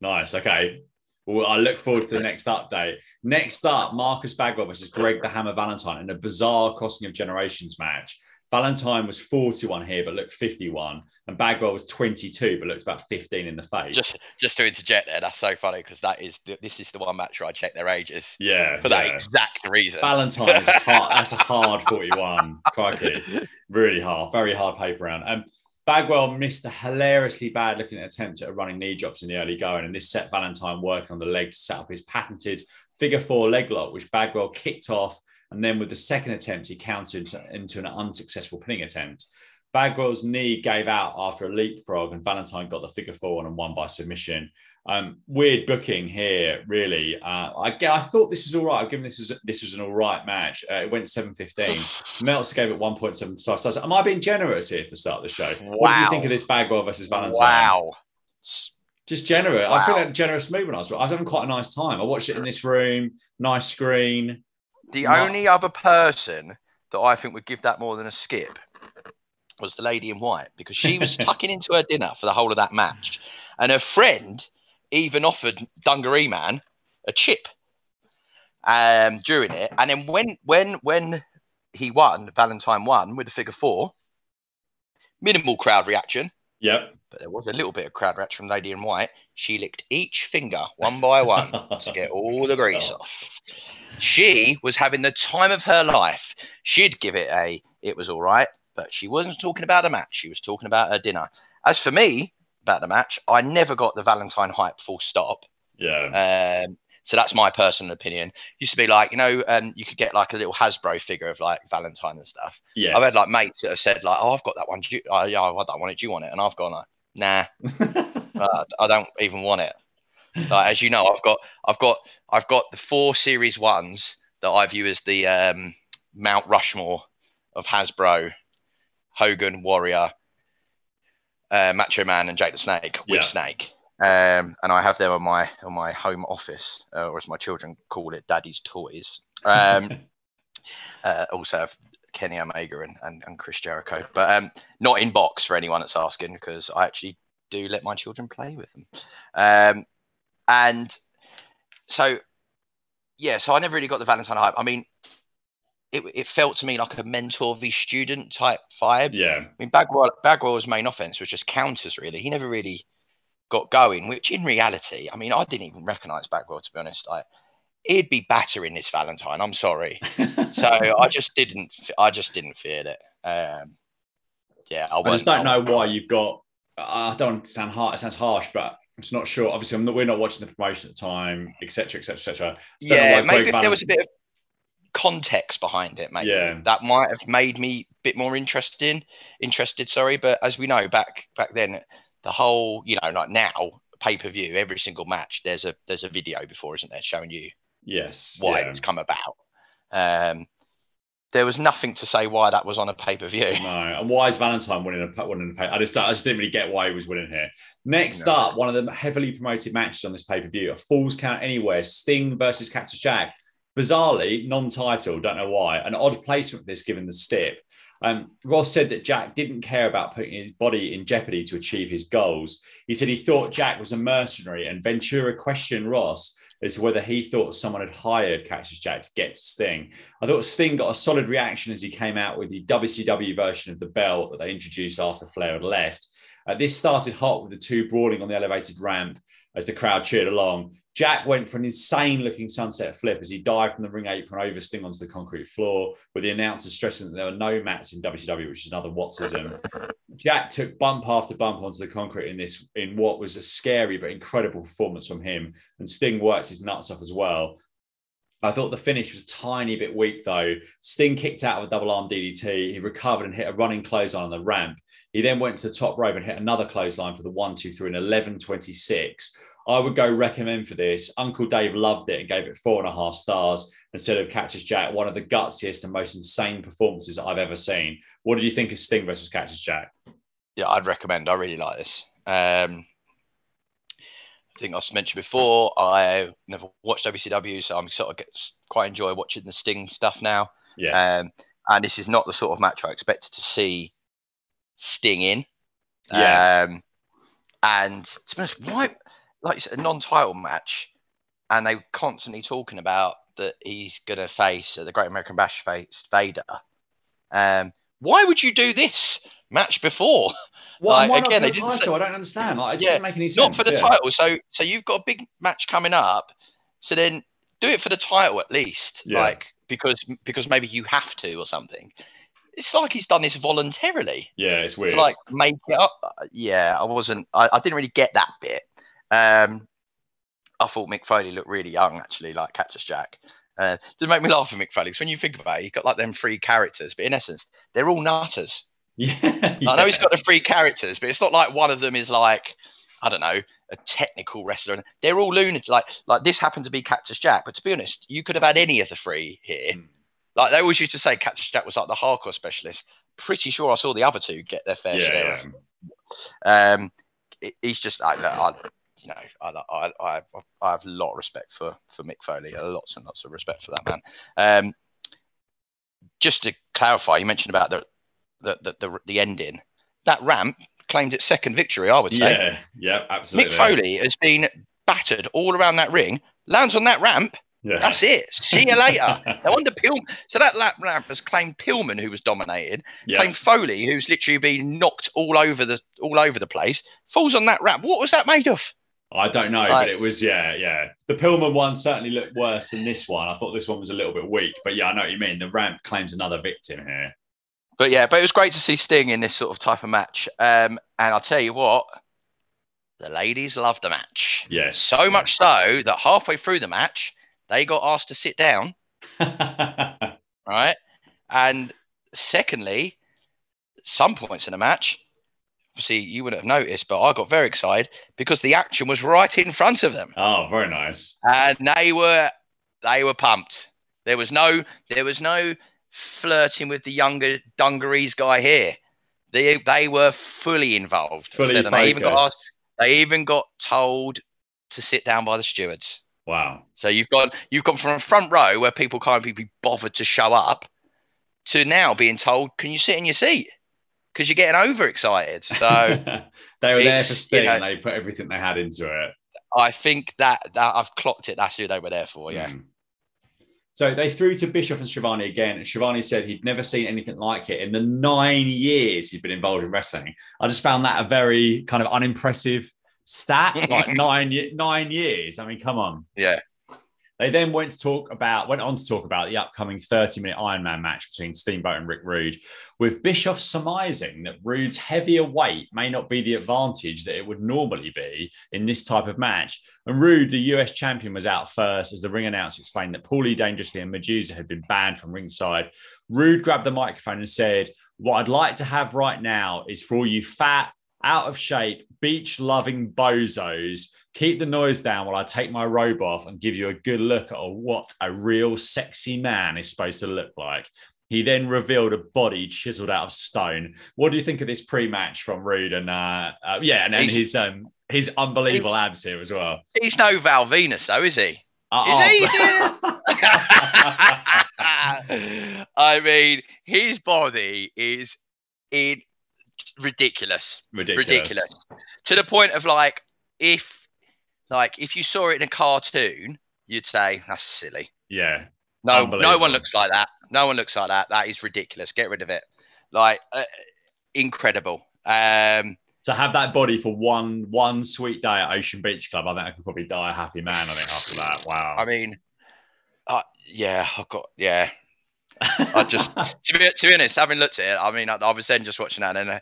nice. Okay. Well, I look forward to the next update. Next up, Marcus Bagwell versus Greg the Hammer Valentine in a bizarre crossing of generations match. Valentine was 41 here, but looked 51, and Bagwell was 22, but looked about 15 in the face. Just just to interject there, that's so funny because that is the, this is the one match where I check their ages yeah, for that yeah. exact reason. Valentine is a hard. That's a hard 41. Crikey, really hard, very hard paper round. Um, Bagwell missed a hilariously bad looking attempt at a running knee drops in the early going, and this set Valentine working on the leg to set up his patented figure four leg lock, which Bagwell kicked off. And then with the second attempt, he countered into, an unsuccessful pinning attempt. Bagwell's knee gave out after a leapfrog, and Valentine got the figure four and won by submission. Um, weird booking here, really. Uh, I, I thought this was all right. I've given this as this was an all right match. Uh, it went seven fifteen. Meltzer gave it one point seven five stars. Am I being generous here for the start of the show? What do you think of this Bagwell versus Valentine? wow. Just generous. I feel Wow. like generous mood when I was. I was having quite a nice time. I watched it in this room, nice screen. The only other person that I think would give that more than a skip was the lady in white because she was tucking into her dinner for the whole of that match, and her friend even offered Dungaree Man a chip um, during it. And then when when when he won, Valentine won with the figure four, minimal crowd reaction, Yep. but there was a little bit of crowd reaction from Lady in White. She licked each finger one by one to get all the grease off. She was having the time of her life. She'd give it a, it was all right, but she wasn't talking about a match. She was talking about her dinner. As for me, about the match, I never got the Valentine hype full stop. Yeah. Um, so that's my personal opinion. Used to be like, you know, um, you could get like a little Hasbro figure of like Valentine and stuff. Yeah. I've had like mates that have said like, "Oh, I've got that one. Do you, oh, yeah, I don't want it. Do you want it?" And I've gone like, "Nah, uh, I don't even want it." Like as you know, I've got, I've got, I've got the four Series ones that I view as the um, Mount Rushmore of Hasbro, Hogan, Warrior, uh, Macho Man, and Jake the Snake with Yeah. Snake. Um, and I have them on my on my home office, uh, or as my children call it, Daddy's toys. Um, uh, also have Kenny Omega and, and, and Chris Jericho, but um, not in box for anyone that's asking because I actually do let my children play with them. Um, and so, yeah, so I never really got the Valentine hype. I mean, it, it felt to me like a mentor v student type vibe. yeah. I mean, Bagwell, Bagwell's main offense was just counters, really. He never really got going, which in reality, I mean, I didn't even recognise Bagwell to be honest. I he'd be battering this Valentine. I'm sorry. so I just didn't. I just didn't feel it. Um, yeah, I, I just don't know why you've got. I don't sound hard. It sounds harsh, but I'm just not sure. Obviously, not, we're not watching the promotion at the time, etc., etc., etc. Yeah, maybe if there was a bit of context behind it, maybe yeah. that might have made me a bit more interested. Interested, sorry, but as we know, back back then, the whole, you know, like now, pay per view, every single match, there's a there's a video before, isn't there, showing you yes why yeah. it's come about. Um, there was nothing to say why that was on a pay per view. No, and why is Valentine winning a winning a pay? I just I just didn't really get why he was winning here. Next no. up, one of the heavily promoted matches on this pay per view: a Falls Count Anywhere, Sting versus Cactus Jack. Bizarrely, non-title. Don't know why. An odd placement for this, given the stip. Um, Ross said that Jack didn't care about putting his body in jeopardy to achieve his goals. He said he thought Jack was a mercenary, and Ventura questioned Ross as to whether he thought someone had hired Cactus Jack to get to Sting. I thought Sting got a solid reaction as he came out with the WCW version of the belt that they introduced after Flair had left. Uh, this started hot with the two brawling on the elevated ramp as the crowd cheered along. Jack went for an insane looking sunset flip as he dived from the ring apron over Sting onto the concrete floor, with the announcers stressing that there were no mats in WCW, which is another Wattsism. Jack took bump after bump onto the concrete in this, in what was a scary but incredible performance from him. And Sting worked his nuts off as well. I thought the finish was a tiny bit weak though. Sting kicked out of a double arm DDT. He recovered and hit a running clothesline on the ramp. He then went to the top rope and hit another clothesline for the one, two, three, and 11 26. I would go recommend for this. Uncle Dave loved it and gave it four and a half stars instead of Cactus Jack, one of the gutsiest and most insane performances I've ever seen. What did you think of Sting versus Cactus Jack? Yeah, I'd recommend. I really like this. Um, think I mentioned before, I never watched WCW, so I'm sort of get, quite enjoy watching the Sting stuff now. Yes. Um, and this is not the sort of match I expected to see Sting in. Yeah. Um, and to be honest, why? like a non-title match, and they were constantly talking about that he's going to face uh, the Great American Bash face Vader. Um, why would you do this match before? Well, like, again, the they title, say, I don't understand. Like, it yeah, doesn't make any sense. Not for the yeah. title. So, so you've got a big match coming up. So then do it for the title at least, yeah. like because because maybe you have to or something. It's like he's done this voluntarily. Yeah, it's weird. To like make it up. Yeah, I wasn't. I, I didn't really get that bit. Um, I thought Mick Foley looked really young, actually, like Cactus Jack. Uh, did make me laugh at Mick Foley because when you think about it, he's got like them three characters, but in essence, they're all nutters. Yeah, yeah. I know he's got the three characters, but it's not like one of them is like I don't know a technical wrestler. They're all lunatics. Like like this happened to be Cactus Jack, but to be honest, you could have had any of the three here. Mm. Like they always used to say, Cactus Jack was like the hardcore specialist. Pretty sure I saw the other two get their fair yeah, share. Yeah. Um, he's just I, I, you know, I, I, I, I have a lot of respect for for Mick Foley, lots and lots of respect for that man. Um, just to clarify, you mentioned about the the the, the, the ending. That ramp claimed its second victory, I would say. Yeah, yeah, absolutely. Mick Foley has been battered all around that ring, lands on that ramp. Yeah. That's it. See you later. no wonder Pillman. So that lap ramp has claimed Pillman, who was dominated, yeah. claimed Foley, who's literally been knocked all over the all over the place, falls on that ramp. What was that made of? I don't know, but it was yeah, yeah. The Pillman one certainly looked worse than this one. I thought this one was a little bit weak, but yeah, I know what you mean. The ramp claims another victim here. But yeah, but it was great to see Sting in this sort of type of match. Um, and I'll tell you what, the ladies loved the match. Yes. So yeah. much so that halfway through the match, they got asked to sit down. right. And secondly, some points in the match, obviously you wouldn't have noticed, but I got very excited because the action was right in front of them. Oh, very nice. And they were they were pumped. There was no there was no flirting with the younger dungarees guy here. They they were fully involved. Fully said, they even got asked, they even got told to sit down by the stewards. Wow. So you've gone you've gone from a front row where people can't even be bothered to show up to now being told, can you sit in your seat? because you're getting overexcited. So they were there for Sting. You know, they put everything they had into it. I think that that I've clocked it. That's who they were there for. Yeah. Mm. So they threw to Bischoff and Schiavone again. And Schiavone said he'd never seen anything like it in the nine years he'd been involved in wrestling. I just found that a very kind of unimpressive Stat like nine nine years. I mean, come on. Yeah. They then went to talk about went on to talk about the upcoming 30 minute Ironman match between Steamboat and Rick Rude, with Bischoff surmising that Rude's heavier weight may not be the advantage that it would normally be in this type of match. And Rude, the US champion, was out first as the ring announcer explained that Paulie Dangerously and Medusa had been banned from ringside. Rude grabbed the microphone and said, What I'd like to have right now is for all you fat, out of shape, beach loving bozos keep the noise down while I take my robe off and give you a good look at what a real sexy man is supposed to look like. He then revealed a body chiseled out of stone. What do you think of this pre-match from Rude and uh, uh yeah, and then his um his unbelievable abs here as well. He's no Val Venis though, is he? Uh, is he? I mean, his body is in ridiculous. ridiculous, ridiculous, to the point of like, if like if you saw it in a cartoon, you'd say that's silly. Yeah, no, no one looks like that. No one looks like that. That is ridiculous. Get rid of it. Like uh, incredible. Um, to have that body for one one sweet day at Ocean Beach Club, I think I could probably die a happy man. I think after that, wow. I mean, uh, yeah, I got yeah. I just to be to be honest, having looked at it, I mean, I, I was then just watching that, and uh,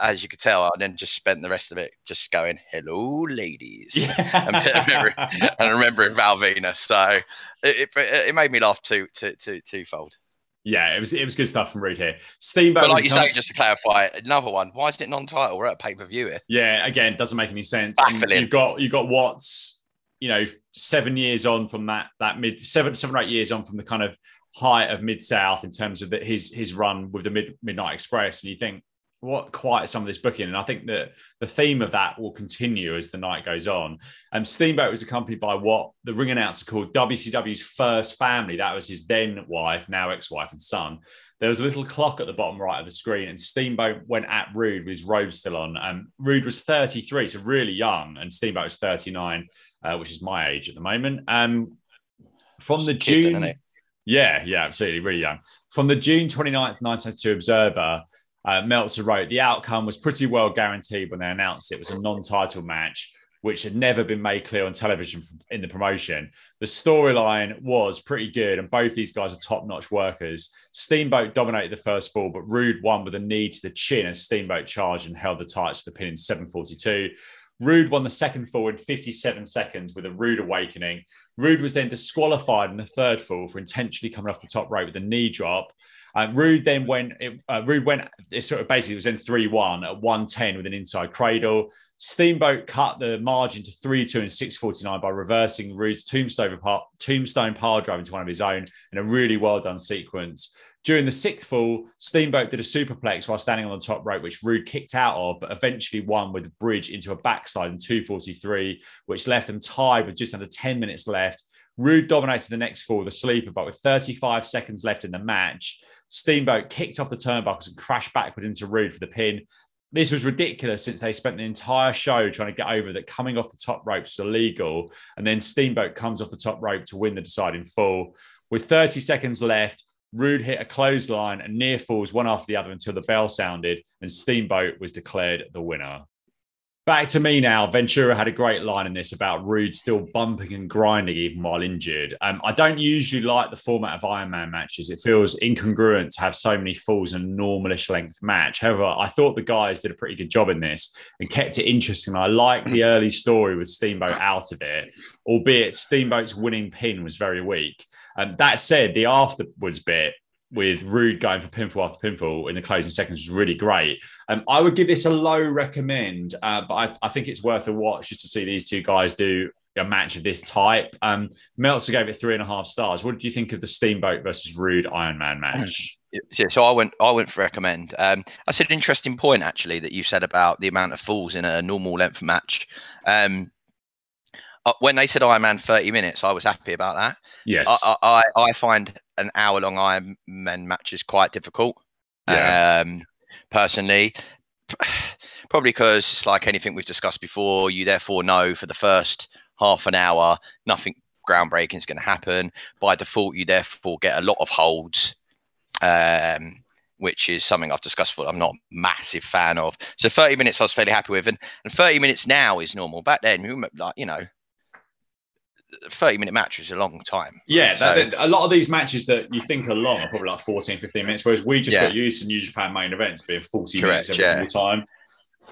as you could tell, I then just spent the rest of it just going, "Hello, ladies," yeah. and, remembering, and remembering Val So it, it, it made me laugh too, two, two, twofold. Yeah, it was it was good stuff from Rude here. Steamboat, but like you say, just to clarify, another one. Why is it non-title? We're at pay per view here. Yeah, again, doesn't make any sense. You've got you've got Watts, you know, seven years on from that that mid seven seven or eight years on from the kind of height of mid south in terms of the, his his run with the mid midnight express, and you think what quite some of this booking. And I think that the theme of that will continue as the night goes on. And Steamboat was accompanied by what the ring announcer called WCW's first family. That was his then wife, now ex-wife and son. There was a little clock at the bottom right of the screen, and Steamboat went at Rude with his robe still on. And Rude was 33, so really young, and Steamboat was 39, uh, which is my age at the moment. Um, from the June, yeah, yeah, absolutely, really young. From the June 29th, 1992 Observer, uh, Meltzer wrote, the outcome was pretty well guaranteed when they announced it was a non title match, which had never been made clear on television in the promotion. The storyline was pretty good, and both these guys are top notch workers. Steamboat dominated the first fall, but Rude won with a knee to the chin as Steamboat charged and held the tights for the pin in 742. Rude won the second fall in 57 seconds with a rude awakening. Rude was then disqualified in the third fall for intentionally coming off the top rope with a knee drop. Um, Rude then went. Uh, Rude went. It sort of basically was in three one at one ten with an inside cradle. Steamboat cut the margin to three two and six forty nine by reversing Rude's tombstone tombstone power drive into one of his own in a really well done sequence. During the sixth fall, Steamboat did a superplex while standing on the top rope, which Rude kicked out of, but eventually won with a bridge into a backside in 243, which left them tied with just under 10 minutes left. Rude dominated the next fall a sleeper, but with 35 seconds left in the match, Steamboat kicked off the turnbuckles and crashed backward into Rude for the pin. This was ridiculous since they spent the entire show trying to get over that coming off the top ropes is illegal. And then Steamboat comes off the top rope to win the deciding fall. With 30 seconds left, Rude hit a clothesline and near falls one after the other until the bell sounded and Steamboat was declared the winner. Back to me now. Ventura had a great line in this about Rude still bumping and grinding even while injured. Um, I don't usually like the format of Iron Man matches. It feels incongruent to have so many falls in a normalish length match. However, I thought the guys did a pretty good job in this and kept it interesting. I like the early story with Steamboat out of it, albeit Steamboat's winning pin was very weak. Um, that said, the afterwards bit with Rude going for pinfall after pinfall in the closing seconds was really great. Um, I would give this a low recommend, uh, but I, I, think it's worth a watch just to see these two guys do a match of this type. Um, Meltzer gave it three and a half stars. What did you think of the Steamboat versus Rude Iron Man match? Yeah, so I went. I went for recommend. Um, that's an interesting point actually that you said about the amount of falls in a normal length match. Um, uh, when they said Iron Man 30 minutes, I was happy about that. Yes. I, I, I find an hour long Iron Man matches quite difficult. Yeah. Um, personally, probably because it's like anything we've discussed before, you therefore know for the first half an hour, nothing groundbreaking is going to happen. By default, you therefore get a lot of holds. Um, which is something I've discussed before. I'm not a massive fan of. So 30 minutes I was fairly happy with, and, and 30 minutes now is normal. Back then, like you know, 30 minute match is a long time. Yeah, so, that, a lot of these matches that you think are long are probably like 14, 15 minutes, whereas we just yeah. got used to New Japan main events being 40 Correct, minutes every yeah. single time.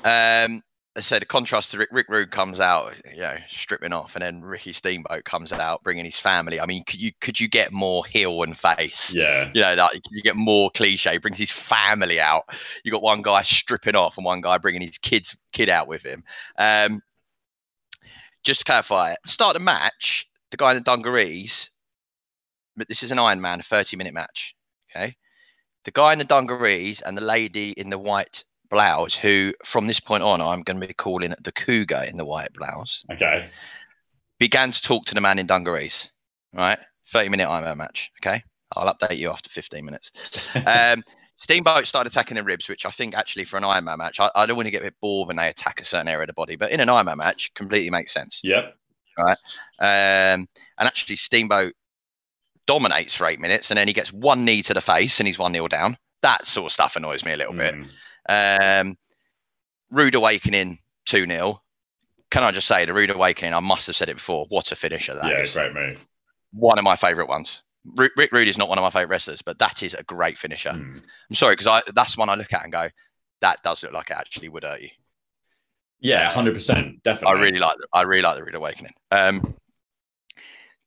Um, I said the contrast to Rick, Rick Rude comes out, you know, stripping off, and then Ricky Steamboat comes out bringing his family. I mean, could you could you get more heel and face? Yeah, you know, like you get more cliche. Brings his family out. You got one guy stripping off and one guy bringing his kids kid out with him. Um, just to clarify, it, start the match. The guy in the dungarees, but this is an Iron Man, a 30 minute match. Okay, the guy in the dungarees and the lady in the white blouse, who from this point on I'm going to be calling the cougar in the white blouse. Okay. Began to talk to the man in dungarees. Right, 30 minute Iron Man match. Okay, I'll update you after 15 minutes. um, Steamboat started attacking the ribs, which I think actually for an Iron Man match, I, I, don't want to get a bit bored when they attack a certain area of the body, but in an Iron Man match, completely makes sense. Yep. Right. Um, and actually, Steamboat dominates for eight minutes, and then he gets one knee to the face, and he's one nil down. That sort of stuff annoys me a little mm. bit. Um, Rude Awakening 2 0. Can I just say, the Rude Awakening, I must have said it before. What a finisher that yeah, is. great move. One of my favourite ones. Rick Rude is not one of my favourite wrestlers, but that is a great finisher. Mm. I'm sorry, because I that's one I look at and go, that does look like it actually would hurt you. Yeah, hundred percent, definitely. I really like. the—I really like the Rude Awakening. Um,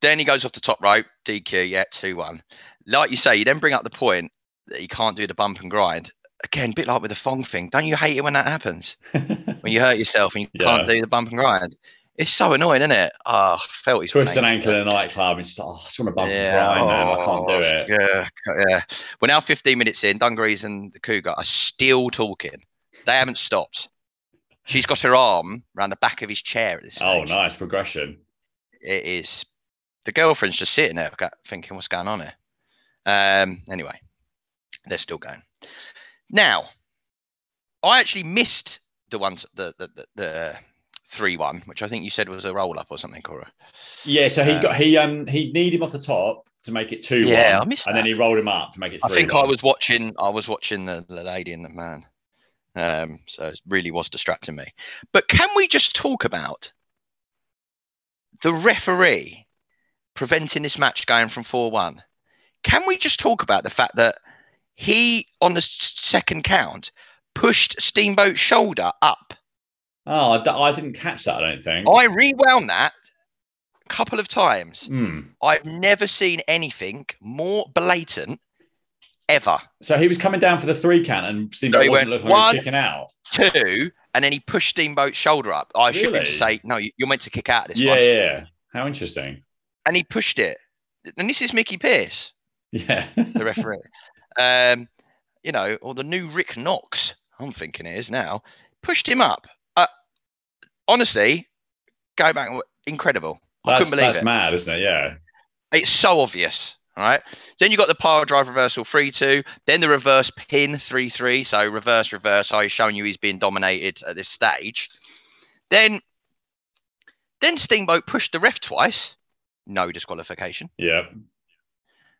then he goes off the top rope, DQ, yeah, two one. Like you say, you then bring up the point that he can't do the bump and grind, again, a bit like with the Fong thing. Don't you hate it when that happens? when you hurt yourself and you yeah. can't do the bump and grind. It's so annoying, isn't it? Oh, I felt his twist an ankle in a nightclub and just oh, I just want to bump yeah. and grind. Oh, I can't do it. Yeah, yeah. We're now 15 minutes in. Dungarees and the Cougar are still talking. They haven't stopped. She's got her arm around the back of his chair at this oh, stage. Oh, nice progression. It is. The girlfriend's just sitting there thinking, what's going on here? Um, anyway, they're still going. Now, I actually missed the ones the the the, the three one, which I think you said was a roll up or something, Cora. Yeah, so he uh, got he um he kneed him off the top to make it two. Yeah, I missed. And then he rolled him up to make it. I think I was watching. I was watching the, the lady and the man. Um, so it really was distracting me. But can we just talk about the referee preventing this match going from four one? Can we just talk about the fact that he on the second count pushed Steamboat's shoulder up. Oh, I didn't catch that. I don't think I rewound that a couple of times. Mm. I've never seen anything more blatant ever. So he was coming down for the three count, and Steamboat so wasn't looking like he was kicking out. Two, and then he pushed Steamboat's shoulder up. I really? should say, no, you're meant to kick out of this. Yeah, one. yeah. How interesting. And he pushed it. And this is Mickey Pierce. Yeah. the referee. Um, you know, or the new Rick Knox, I'm thinking it is now, pushed him up. Honestly, go back, incredible. I that's, couldn't believe that's it. mad, isn't it? Yeah. It's so obvious. All right. Then you got the power drive reversal 3 2. Then the reverse pin 3 3. So reverse, reverse. I showing you he's being dominated at this stage. Then, then Steamboat pushed the ref twice. No disqualification. Yeah.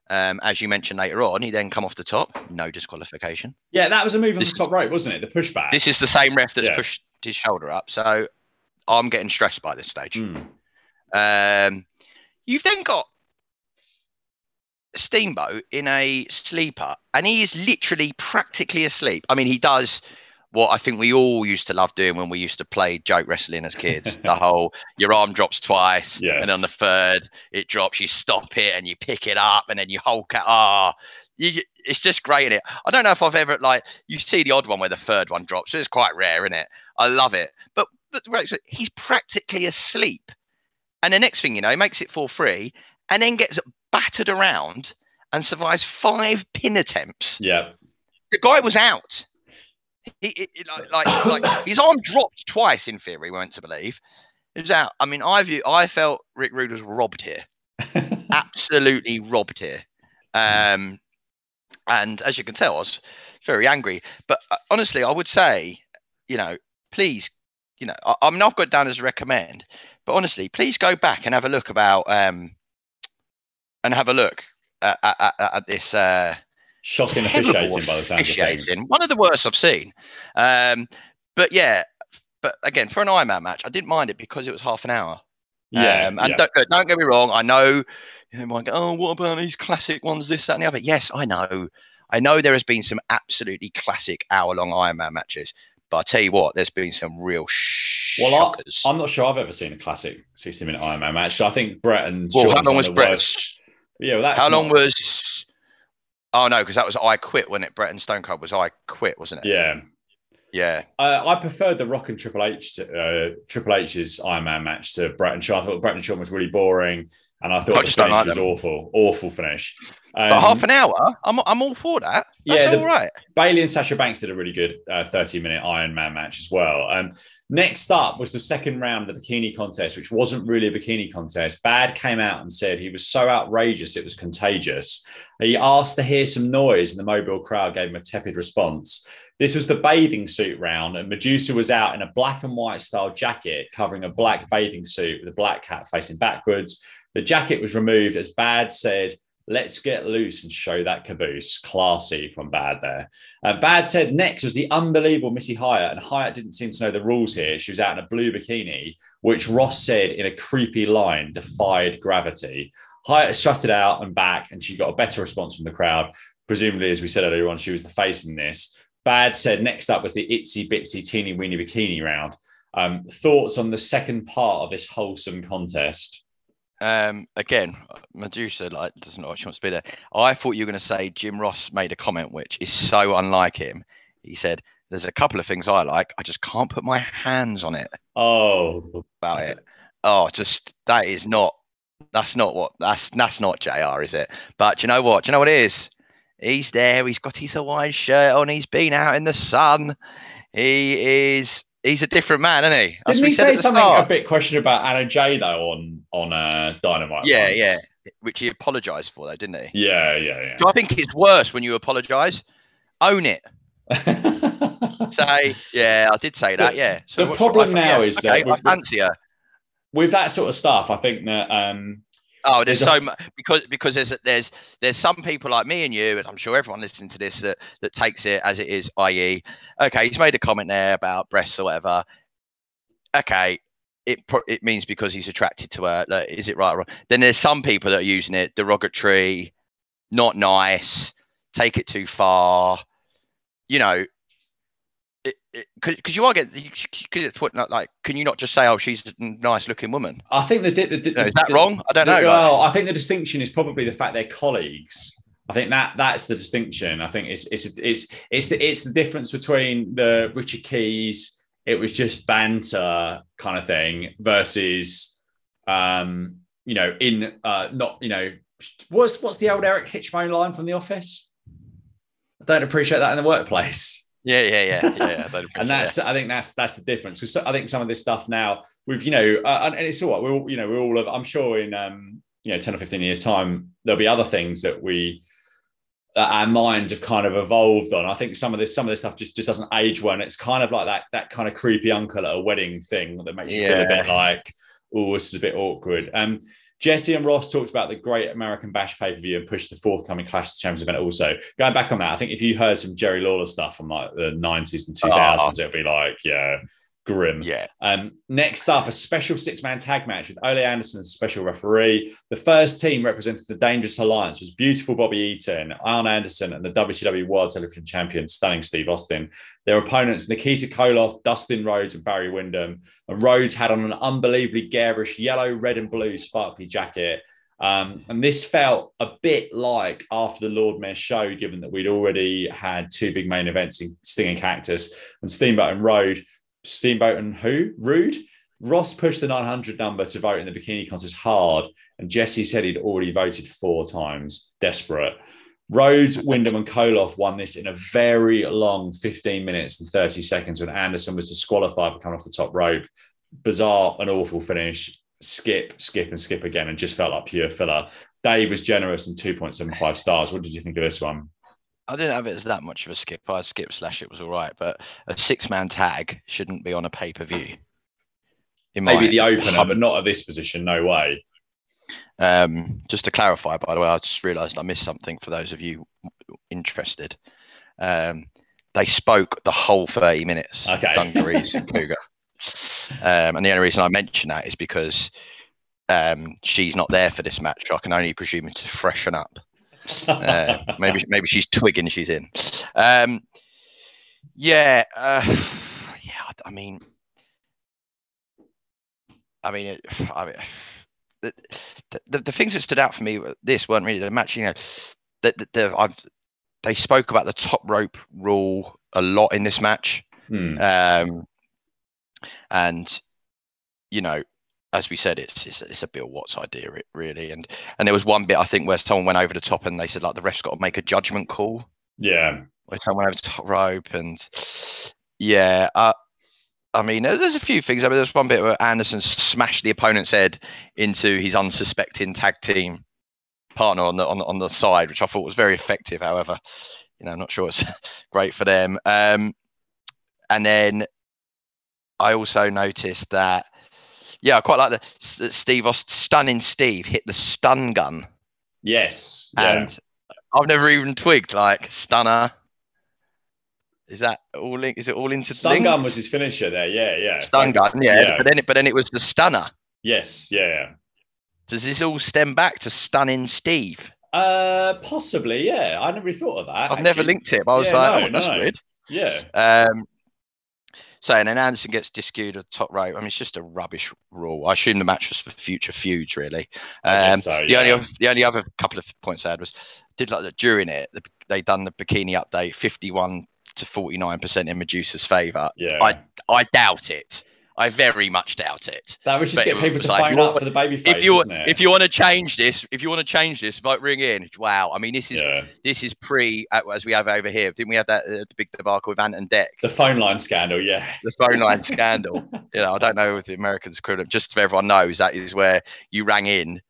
Um, as you mentioned later on, he then come off the top, no disqualification. Yeah, that was a move on this the top right, wasn't it? The pushback. This is the same ref that's yeah. pushed his shoulder up. So I'm getting stressed by this stage. Mm. Um, you've then got Steamboat in a sleeper, and he is literally practically asleep. I mean, he does what I think we all used to love doing when we used to play joke wrestling as kids. the whole your arm drops twice, yes. and on the third it drops. You stop it and you pick it up, and then you hold it. Ah, oh, you, it's just great in it. I don't know if I've ever like you see the odd one where the third one drops. It's quite rare, isn't it? I love it. But but he's practically asleep, and the next thing you know, he makes it for free, and then gets battered around and survives five pin attempts. Yeah, the guy was out he, he like, like, like his arm dropped twice. In theory, we went to believe it was out. I mean, I view, I felt Rick Rude was robbed here, absolutely robbed here. Um, and as you can tell, I was very angry. But uh, honestly, I would say, you know, please, you know, I, I'm not got down as a recommend, but honestly, please go back and have a look about, um, and have a look at, at, at, this. Uh, Shocking officiating by the sound of officiating. One of the worst I've seen. Um, but yeah, but again, for an Ironman match, I didn't mind it because it was half an hour. Yeah, Um, and yeah. don't, don't get me wrong, I know you might go, oh, what about these classic ones, this, that, and the other? Yes, I know. I know there has been some absolutely classic hour long Ironman matches, but I tell you what, there's been some real Well, I- shockers. I'm not sure I've ever seen a classic 60 minute Ironman match. So I think Brett and well, how long was Brett's? worst- Yeah, well, that's How long not- was? Oh no, because that was I Quit when it. Brett and Stone Cold was I Quit, wasn't it? Yeah, Yeah. uh, I preferred the Rock and Triple H to, uh, Triple H's Ironman match to Brett and Sean. I thought Brett and Sean was really boring, and I thought I the just don't finish like was them. awful, awful finish. But Um, half an hour, I'm I'm all for that. That's Yeah, the- all right. Bayley and Sasha Banks did a really good uh, 30 minute Iron Man match as well. Um, next up was the second round of the bikini contest, which wasn't really a bikini contest. Bad came out and said he was so outrageous it was contagious. He asked to hear some noise, and the mobile crowd gave him a tepid response. This was the bathing suit round, and Medusa was out in a black and white style jacket covering a black bathing suit with a black hat facing backwards. The jacket was removed as Bad said, Let's get loose and show that caboose. Classy from Bad there. Uh, Bad said next was the unbelievable Missy Hyatt, and Hyatt didn't seem to know the rules here. She was out in a blue bikini, which Ross said in a creepy line defied gravity. Hyatt strutted out and back, and she got a better response from the crowd. Presumably, as we said earlier on, she was the face in this. Bad said next up was the itsy bitsy teeny weeny bikini round. Um, thoughts on the second part of this wholesome contest? Um, again, Medusa like doesn't know what she wants to be there. I thought you were going to say Jim Ross made a comment which is so unlike him. He said, "There's a couple of things I like. I just can't put my hands on it Oh, about it. Oh, just that is not. That's not what. That's that's not JR. Is it? But you know what? Do you know what it is? He's there. He's got his Hawaiian shirt on. He's been out in the sun. He is. He's a different man, isn't he? Didn't he say something start. a bit questionable about Anna Jay though on on uh, Dynamite? Yeah, once? yeah. Which he apologised for, though, didn't he? yeah, yeah, yeah. So I think it's worse when you apologise. Own it. Say, yeah, I did say that. Yeah. So the problem now yeah, is okay, that I with- fancy her. With that sort of stuff, I think that um, Oh, there's, there's so much because because there's there's there's some people like me and you, and I'm sure everyone listening to this that that takes it as it is. I.e., okay, he's made a comment there about breasts or whatever. Okay, it it means because he's attracted to her. Like, is it right or wrong? Then there's some people that are using it derogatory, not nice, take it too far. You know, because you are getting could it's what like can you not just say oh she's a nice looking woman? I think the, the, the, You know, is that the- wrong? I don't know. the- like- well, I think the distinction is probably the fact they're colleagues. I think that that's the distinction. I think it's it's it's it's the it's the difference between the Richard Keys. It was just banter kind of thing versus, um, you know, in uh, not you know, what's what's the old Eric Hitchmo line from The Office? I don't appreciate that in the workplace. Yeah, yeah, yeah, yeah. yeah, and that's I think that's that's the difference because I think some of this stuff now we've you know uh, and, it's all right we're all you know we're all of I'm sure in um you know 10 or 15 years time there'll be other things that we that our minds have kind of evolved on. I think some of this some of this stuff just just doesn't age well and it's kind of like that that kind of creepy uncle at a wedding thing that makes you feel a bit like oh this is a bit awkward. Um Jesse and Ross talked about the Great American Bash pay per view and pushed the forthcoming Clash of Champions event. Also, going back on that, I think if you heard some Jerry Lawler stuff from like the 90s and 2000s, ah. it'd be like, yeah, grim. Yeah. Um, next up, a special six man tag match with Ole Anderson as a special referee. The first team represented the Dangerous Alliance was beautiful Bobby Eaton, Arn Anderson, and the WCW World Television Champion, stunning Steve Austin. Their opponents, Nikita Koloff, Dustin Rhodes, and Barry Windham. And Rhodes had on an unbelievably garish yellow, red, and blue sparkly jacket. Um, and this felt a bit like after the Lord Mayor show, given that we'd already had two big main events in Sting and Cactus and Steamboat and Road. Steamboat and who? Rude. Ross pushed the 900 number to vote in the bikini contest hard, and Jesse said he'd already voted four times. Desperate. Rhodes, Windham, and Koloff won this in a very long 15 minutes and 30 seconds when Anderson was disqualified for coming off the top rope. Bizarre and awful finish. Skip, skip, and skip again, and just felt like pure filler. Dave was generous and 2.75 stars. What did you think of this one? I didn't have it as that much of a skip. I skip slash it was all right, but a six man tag shouldn't be on a pay per view. Maybe the opener, but not at this position. No way. Um, just to clarify, by the way, I just realised I missed something for those of you interested. Um, they spoke the whole 30 minutes, Okay. Dungarees and Cougar. Um, and the only reason I mention that is because um, she's not there for this match. So I can only presume to freshen up. Uh, maybe maybe she's twigging she's in. Um, yeah, uh, yeah. I- mean, I mean, it, I mean, the, the the things that stood out for me this weren't really the match. You know, that the, the, I've they spoke about the top rope rule a lot in this match, Hmm. um, and you know. As we said, it's, it's it's a Bill Watts idea, really, and and there was one bit I think where someone went over the top and they said like the ref's got to make a judgment call, Yeah. where someone over the top rope and yeah uh, i mean there's a few things. I mean there's one bit where anderson smashed the opponent's head into his unsuspecting tag team partner on the on the, on the side which i thought was very effective however you know i'm not sure it's great for them. Um and then i also noticed that yeah i quite like the that steve Aust- stunning steve hit the stun gun Yes. Yeah. and I've never even twigged like stunner. Is that all? Link, is it all into Stun gun was his finisher there. Yeah. Yeah. stun gun? Yeah, yeah. but then it, but then it was the stunner. Yes. Yeah. Does this all stem back to stunning Steve? Uh, possibly. Yeah. I never really thought of that. I've never linked it, but I was Yeah, like, no, oh, that's no. weird. Yeah. Um, so and then Anderson gets discued at the top rope. I mean, it's just a rubbish rule. I assume the match was for future feuds, really. Um, so, the only other, the only other couple of points I had was did like that during it the, they done the bikini update, fifty one to forty nine percent in Medusa's favour. Yeah. I I doubt it. I very much doubt it. that was just but get people to like, phone up for the baby face, if you if you want to change this, if you want to change this, vote ring in. Wow, I mean this is yeah. this is pre uh, as we have over here. Didn't we have that uh, big debacle with Ant and Dec, The phone line scandal. Yeah. the phone line scandal? You know, I don't know if the Americans equivalent. Just so everyone knows, that is where you rang in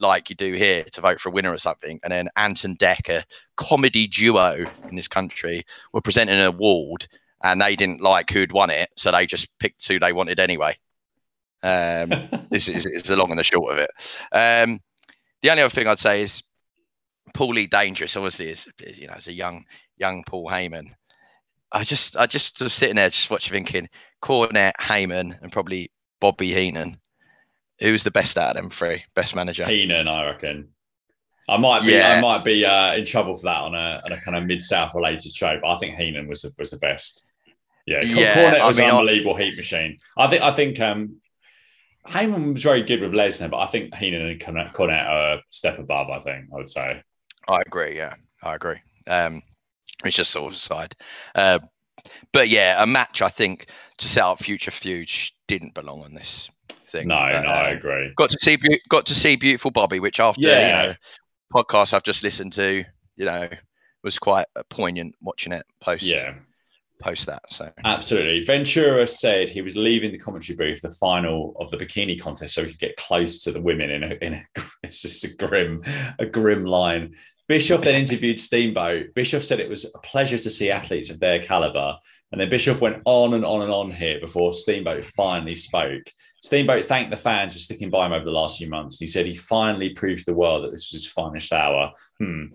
like you do here to vote for a winner or something, and then Ant and Dec, a comedy duo in this country, were presenting an award. And they didn't like who'd won it, so they just picked who they wanted anyway. Um, this is, is the long and the short of it. Um, the only other thing I'd say is Paulie Dangerous, obviously, is, is you know, as a young young Paul Heyman. I just I just was sitting there just watching, thinking Cornette, Heyman, and probably Bobby Heenan. Who's the best out of them three? Best manager? Heenan, I reckon. I might be. Yeah. I might be uh, in trouble for that on a on a kind of mid south related show, but I think Heenan was the, was the best. Yeah, Yeah, Cornette I was mean, an I- unbelievable heat machine. I think. I think. Um, Heyman was very good with Lesnar, but I think Heenan and Cornette, are a step above. I think I would say. I agree. Yeah, I agree. Um, it's just sort of aside. Uh, but yeah, a match I think to set up future feuds didn't belong on this thing. No, But, no, I uh, agree. got to see got to see beautiful Bobby, which after Yeah. you know podcast I've just listened to, you know, was quite poignant watching it post Yeah, post that. So absolutely. Ventura said he was leaving the commentary booth, the final of the bikini contest, so he could get close to the women. In a, in a it's just a grim, a grim line. Bischoff then interviewed Steamboat. Bischoff said it was a pleasure to see athletes of their caliber. And then Bischoff went on and on and on here before Steamboat finally spoke. Steamboat thanked the fans for sticking by him over the last few months. He said he finally proved to the world that this was his finest hour. Hmm.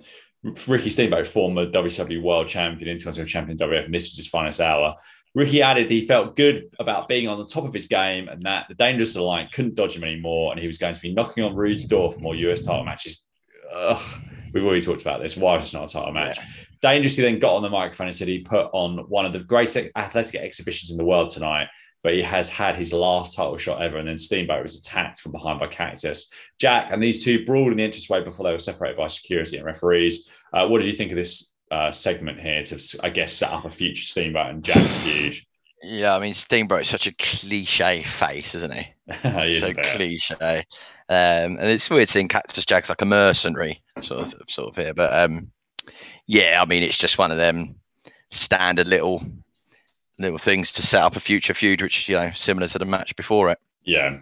Ricky Steamboat, former WCW World Champion, Intercontinental Champion WF, and this was his finest hour. Ricky added he felt good about being on the top of his game and that the Dangerous Alliance couldn't dodge him anymore, and he was going to be knocking on Rude's door for more US title matches. Ugh, we've already talked about this. Why is this not a title match? Dangerously then got on the microphone and said he put on one of the greatest athletic exhibitions in the world tonight, but he has had his last title shot ever. And then Steamboat was attacked from behind by Cactus. Jack and these two brawled in the entranceway before they were separated by security and referees. Uh, what did you think of this uh, segment here to, I guess, set up a future Steamboat and Jack feud? yeah, I mean Steamboat is such a cliche face, isn't he? he is so a cliche. Um, and it's weird seeing Cactus Jack's like a mercenary sort of sort of here, but um, yeah, I mean it's just one of them standard little little things to set up a future feud, which you know similar to the match before it. Yeah.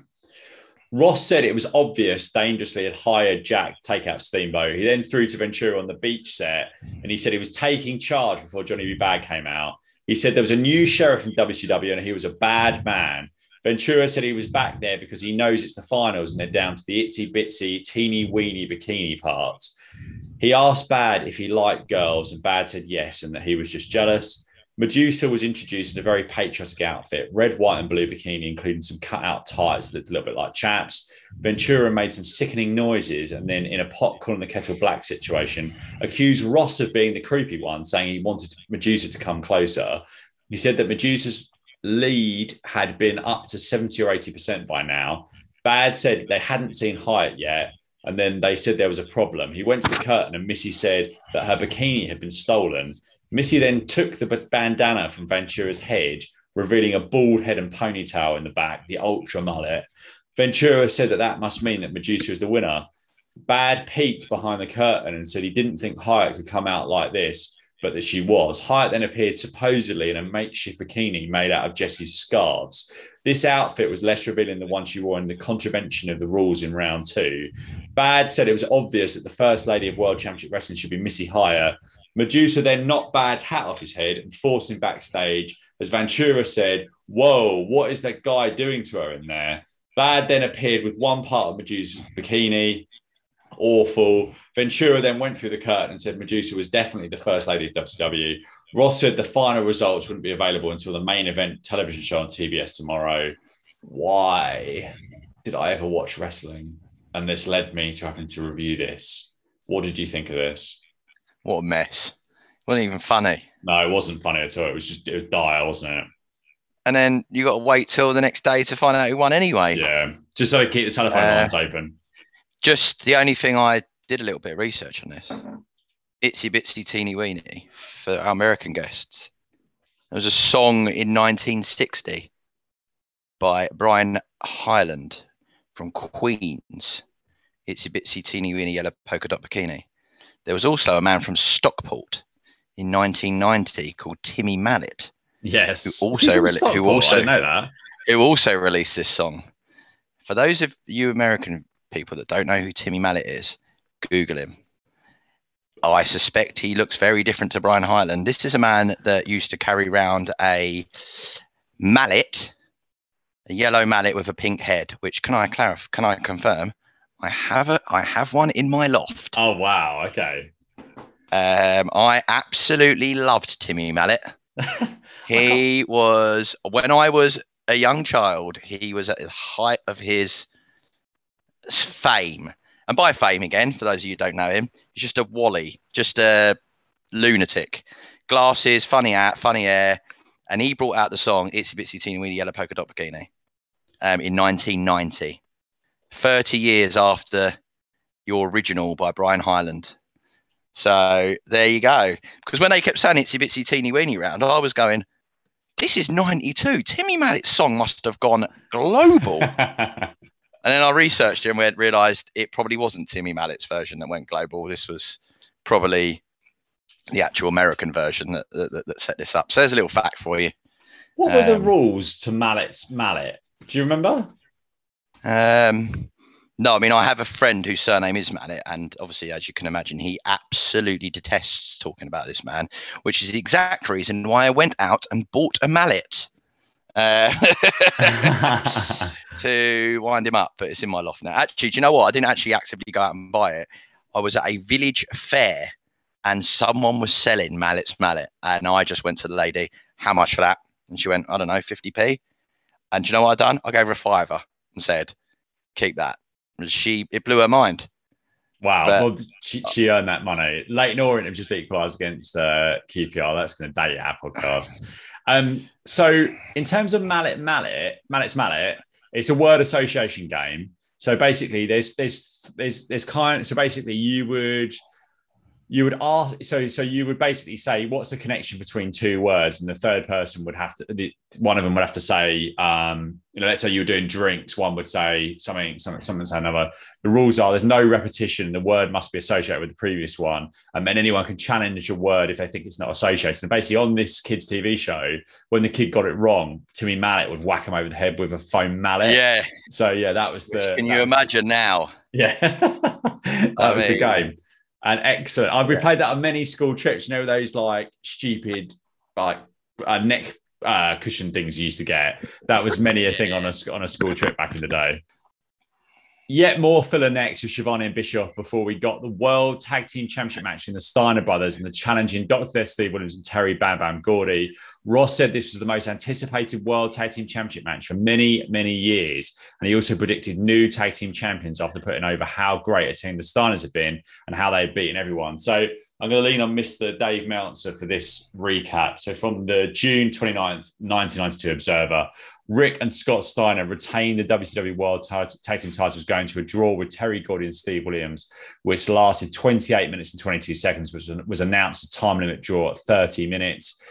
Ross said it was obvious Dangerously had hired Jack to take out Steamboat. He then threw to Ventura on the beach set mm-hmm. and he said he was taking charge before Johnny B. Bad came out. He said there was a new sheriff in WCW and he was a bad man. Ventura said he was back there because he knows it's the finals and they're down to the itsy bitsy, teeny weeny bikini parts. He asked Bad if he liked girls, and Bad said yes, and that he was just jealous. Medusa was introduced in a very patriotic outfit, red, white, and blue bikini, including some cut-out tights that looked a little bit like chaps. Ventura made some sickening noises, and then, in a pot calling the kettle black situation, accused Ross of being the creepy one, saying he wanted Medusa to come closer. He said that Medusa's lead had been up to 70 or 80% by now. Bad said they hadn't seen Hyatt yet, and then they said there was a problem. He went to the curtain, and Missy said that her bikini had been stolen. Missy then took the bandana from Ventura's head, revealing a bald head and ponytail in the back, the ultra mullet. Ventura said that that must mean that Madusa is the winner. Bad peeked behind the curtain and said he didn't think Hyatt could come out like this, but that she was. Hyatt then appeared supposedly in a makeshift bikini made out of Jesse's scarves. This outfit was less revealing than the one she wore in the contravention of the rules in round two. Bad said it was obvious that the first lady of World Championship Wrestling should be Missy Hyatt. Madusa then knocked Bad's hat off his head and forced him backstage. As Ventura said, Whoa, what is that guy doing to her in there? Bad then appeared with one part of Madusa's bikini. Awful. Ventura then went through the curtain and said Medusa was definitely the first lady of WCW. Ross said the final results wouldn't be available until the main event television show on TBS tomorrow. Why did I ever watch wrestling? And this led me to having to review this. What did you think of this? What a mess. It wasn't even funny. No, it wasn't funny at all. It was just it was dire, wasn't it? And then you got to wait till the next day to find out who won anyway. Yeah, just so keep the telephone uh, lines open. Just the only thing I did a little bit of research on this. Itsy Bitsy Teeny Weeny for our American guests. There was a song in 1960 by Brian Hyland from Queens. Itsy Bitsy Teeny Weeny Yellow Polka Dot Bikini. There was also a man from Stockport in 1990 called Timmy Mallett. Yes, who also re- who also know that who also released this song. For those of you American people that don't know who Timmy Mallett is, Google him. I suspect he looks very different to Brian Hyland. This is a man that used to carry around a mallet, a yellow mallet with a pink head. Which can I clarify? Can I confirm? I have a I have one in my loft. Oh wow, okay. Um, I absolutely loved Timmy Mallett. he was when I was a young child. He was at the height of his fame, and by fame again, for those of you who don't know him, he's just a wally, just a lunatic. Glasses, funny hat, funny hair, and he brought out the song "Itsy Bitsy Teeny Weeny Yellow Polka Dot Bikini" um, in 1990. 30 years after your original by Brian Hyland. So there you go. Because when they kept saying Itsy Bitsy Teeny Weeny round, I was going, this is 92. Timmy Mallett's song must have gone global. and then I researched it and we had realized it probably wasn't Timmy Mallett's version that went global. This was probably the actual American version that, that, that set this up. So there's a little fact for you. What were um, the rules to Mallett's Mallet? Do you remember? Um, no, I mean I have a friend whose surname is Mallet, and obviously, as you can imagine, he absolutely detests talking about this man, which is the exact reason why I went out and bought a mallet uh, to wind him up. But it's in my loft now. Actually, do you know what? I didn't actually actively go out and buy it. I was at a village fair, and someone was selling Mallett's mallet, and I just went to the lady, "How much for that?" And she went, "I don't know, 50p." And do you know what I done? I gave her a fiver and said, "Keep that." And she it blew her mind. Wow, but, well, she, she, earned that money. Leyton Orient have just equalised against uh, QPR. That's going to date our podcast. um, so, in terms of mallet, mallet, mallet's mallet, it's a word association game. So basically, there's there's there's there's kind. So basically, you would you would ask so so you would basically say what's the connection between two words? And the third person would have to the, one of them would have to say um you know let's say you were doing drinks one would say something something something another the rules are there's no repetition. The word must be associated with the previous one. And then anyone can challenge your word if they think it's not associated. And basically on this kids tv show when the kid got it wrong timmy mallett would whack him over the head with a foam mallet. Yeah. So yeah that was the can you imagine the, now? Yeah. That I was mean, the game and excellent. I've replayed that on many school trips. You know those like stupid like uh, neck uh, cushion things you used to get. That was many a thing on a on a school trip back in the day. Yet more filler next with Schiavone and Bischoff before we got the World Tag Team Championship match in the Steiner brothers and the challenging Dr. Death Steve Williams and Terry Bam Bam Gordy. Ross said this was the most anticipated World Tag Team Championship match for many, many years. And he also predicted new tag team champions after putting over how great a team the Steiners had been and how they had beaten everyone. So I'm going to lean on Mr. Dave Meltzer for this recap. So from the June 29th, 1992 Observer, Rick and Scott Steiner retained the WCW World Tag Team titles going to a draw with Terry Gordy and Steve Williams, which lasted 28 minutes and 22 seconds, which was announced a time limit draw at 30 minutes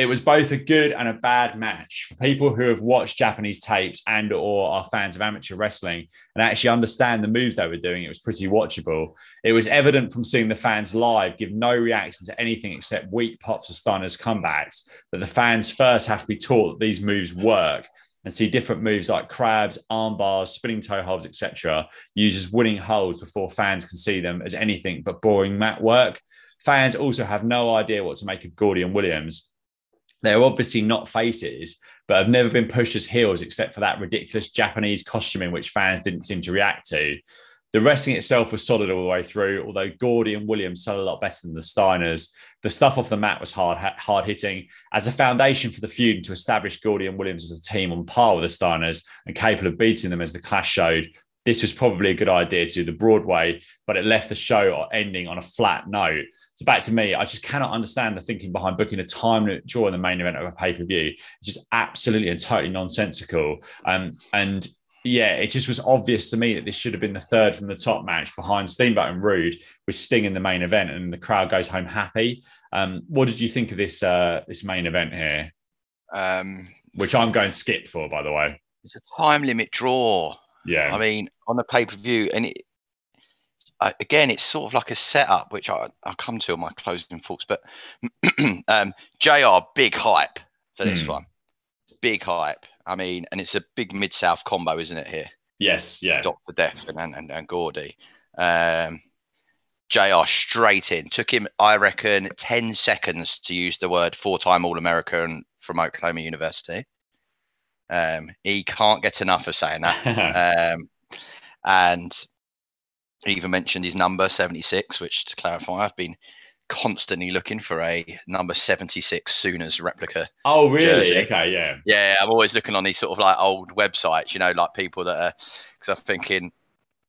it was both a good and a bad match for people who have watched Japanese tapes and or are fans of amateur wrestling and actually understand the moves they were doing. It was pretty watchable. It was evident from seeing the fans live give no reaction to anything except weak pops of Steiner's comebacks that the fans first have to be taught that these moves work and see different moves like crabs, arm bars, spinning toe holds, etc., used as winning holds before fans can see them as anything but boring mat work. Fans also have no idea what to make of Gordy and Williams they're obviously not faces, but have never been pushed as heels except for that ridiculous Japanese costuming, which fans didn't seem to react to. The wrestling itself was solid all the way through, although Gordy and Williams sold a lot better than the Steiners. The stuff off the mat was hard, hard hitting. As a foundation for the feud and to establish Gordy and Williams as a team on par with the Steiners and capable of beating them as the clash showed, this was probably a good idea to do the Broadway, but it left the show ending on a flat note. So back to me, I just cannot understand the thinking behind booking a time limit during the main event of a pay per view. It's just absolutely and totally nonsensical. Um, and yeah, it just was obvious to me that this should have been the third from the top match behind Steamboat and Rude, with Sting in the main event, and the crowd goes home happy. Um, what did you think of this uh, this main event here? Um, Which I'm going skip for, by the way. It's a time limit draw. Yeah. I mean, on the pay per view, and it, I, again, it's sort of like a setup, which I, I'll come to on my closing thoughts. But um, JR, big hype for this mm. one. Big hype. I mean, and it's a big Mid South combo, isn't it, here? Yes, yeah. Dr. Death and, and, and Gordy. Um, JR straight in. Took him, I reckon, 10 seconds to use the word four time All American from Oklahoma University. Um, he can't get enough of saying that. um, and he even mentioned his number 76, which to clarify, I've been constantly looking for a number 76 Sooners replica. Oh, really? Jersey. Okay, yeah. Yeah, I'm always looking on these sort of like old websites, you know, like people that are, because I'm thinking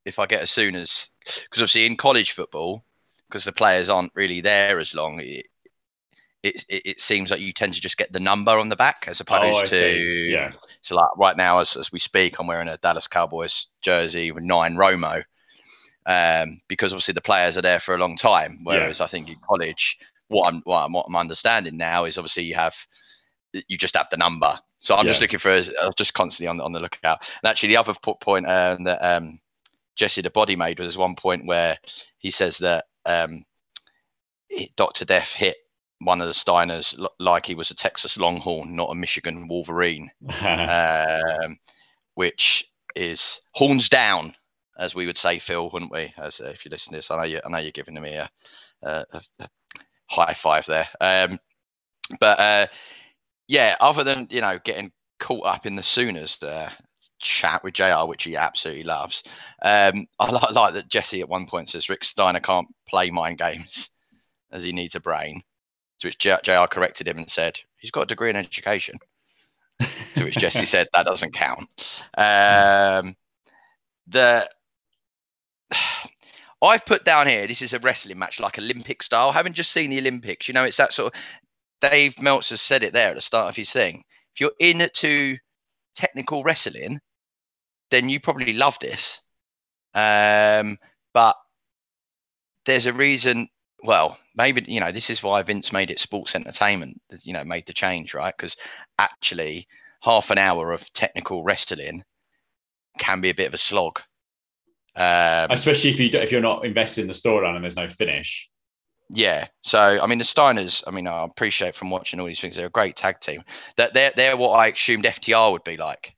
if I get a Sooners, because obviously in college football, because the players aren't really there as long, it, it, it, seems like you tend to just get the number on the back as opposed oh, to see. yeah. So like right now, as, as we speak, I'm wearing a Dallas Cowboys jersey with nine Romo, um, because obviously the players are there for a long time. Whereas yeah. I think in college, what I'm, what I'm what I'm understanding now is obviously you have you just have the number. So I'm yeah. just looking for uh, just constantly on on the lookout. And actually, the other point uh, that um, Jesse the Body made was one point where he says that um, Doctor Death hit one of the Steiners like he was a Texas Longhorn, not a Michigan Wolverine, um, which is horns down, as we would say, Phil, wouldn't we? As uh, if you listen to this, I know you, I know you're giving me a, a, a high five there. Um, but uh, yeah, other than you know getting caught up in the Sooners uh, chat with JR, which he absolutely loves, um, I like, like that Jesse at one point says Rick Steiner can't play mind games as he needs a brain. To which JR corrected him and said, he's got a degree in education. to which Jesse said, that doesn't count. Um, the I've put down here, this is a wrestling match like Olympic style. Having just seen the Olympics, you know, it's that sort of Dave Meltzer said it there at the start of his thing. If you're into technical wrestling, then you probably love this. Um, but there's a reason well, maybe you know this is why Vince made it sports entertainment. You know, made the change right because actually half an hour of technical wrestling can be a bit of a slog. Um, Especially if you if you're not invested in the storyline and there's no finish. Yeah. So I mean the Steiners, I mean I appreciate from watching all these things, they're a great tag team. That they're they're what I assumed FTR would be like.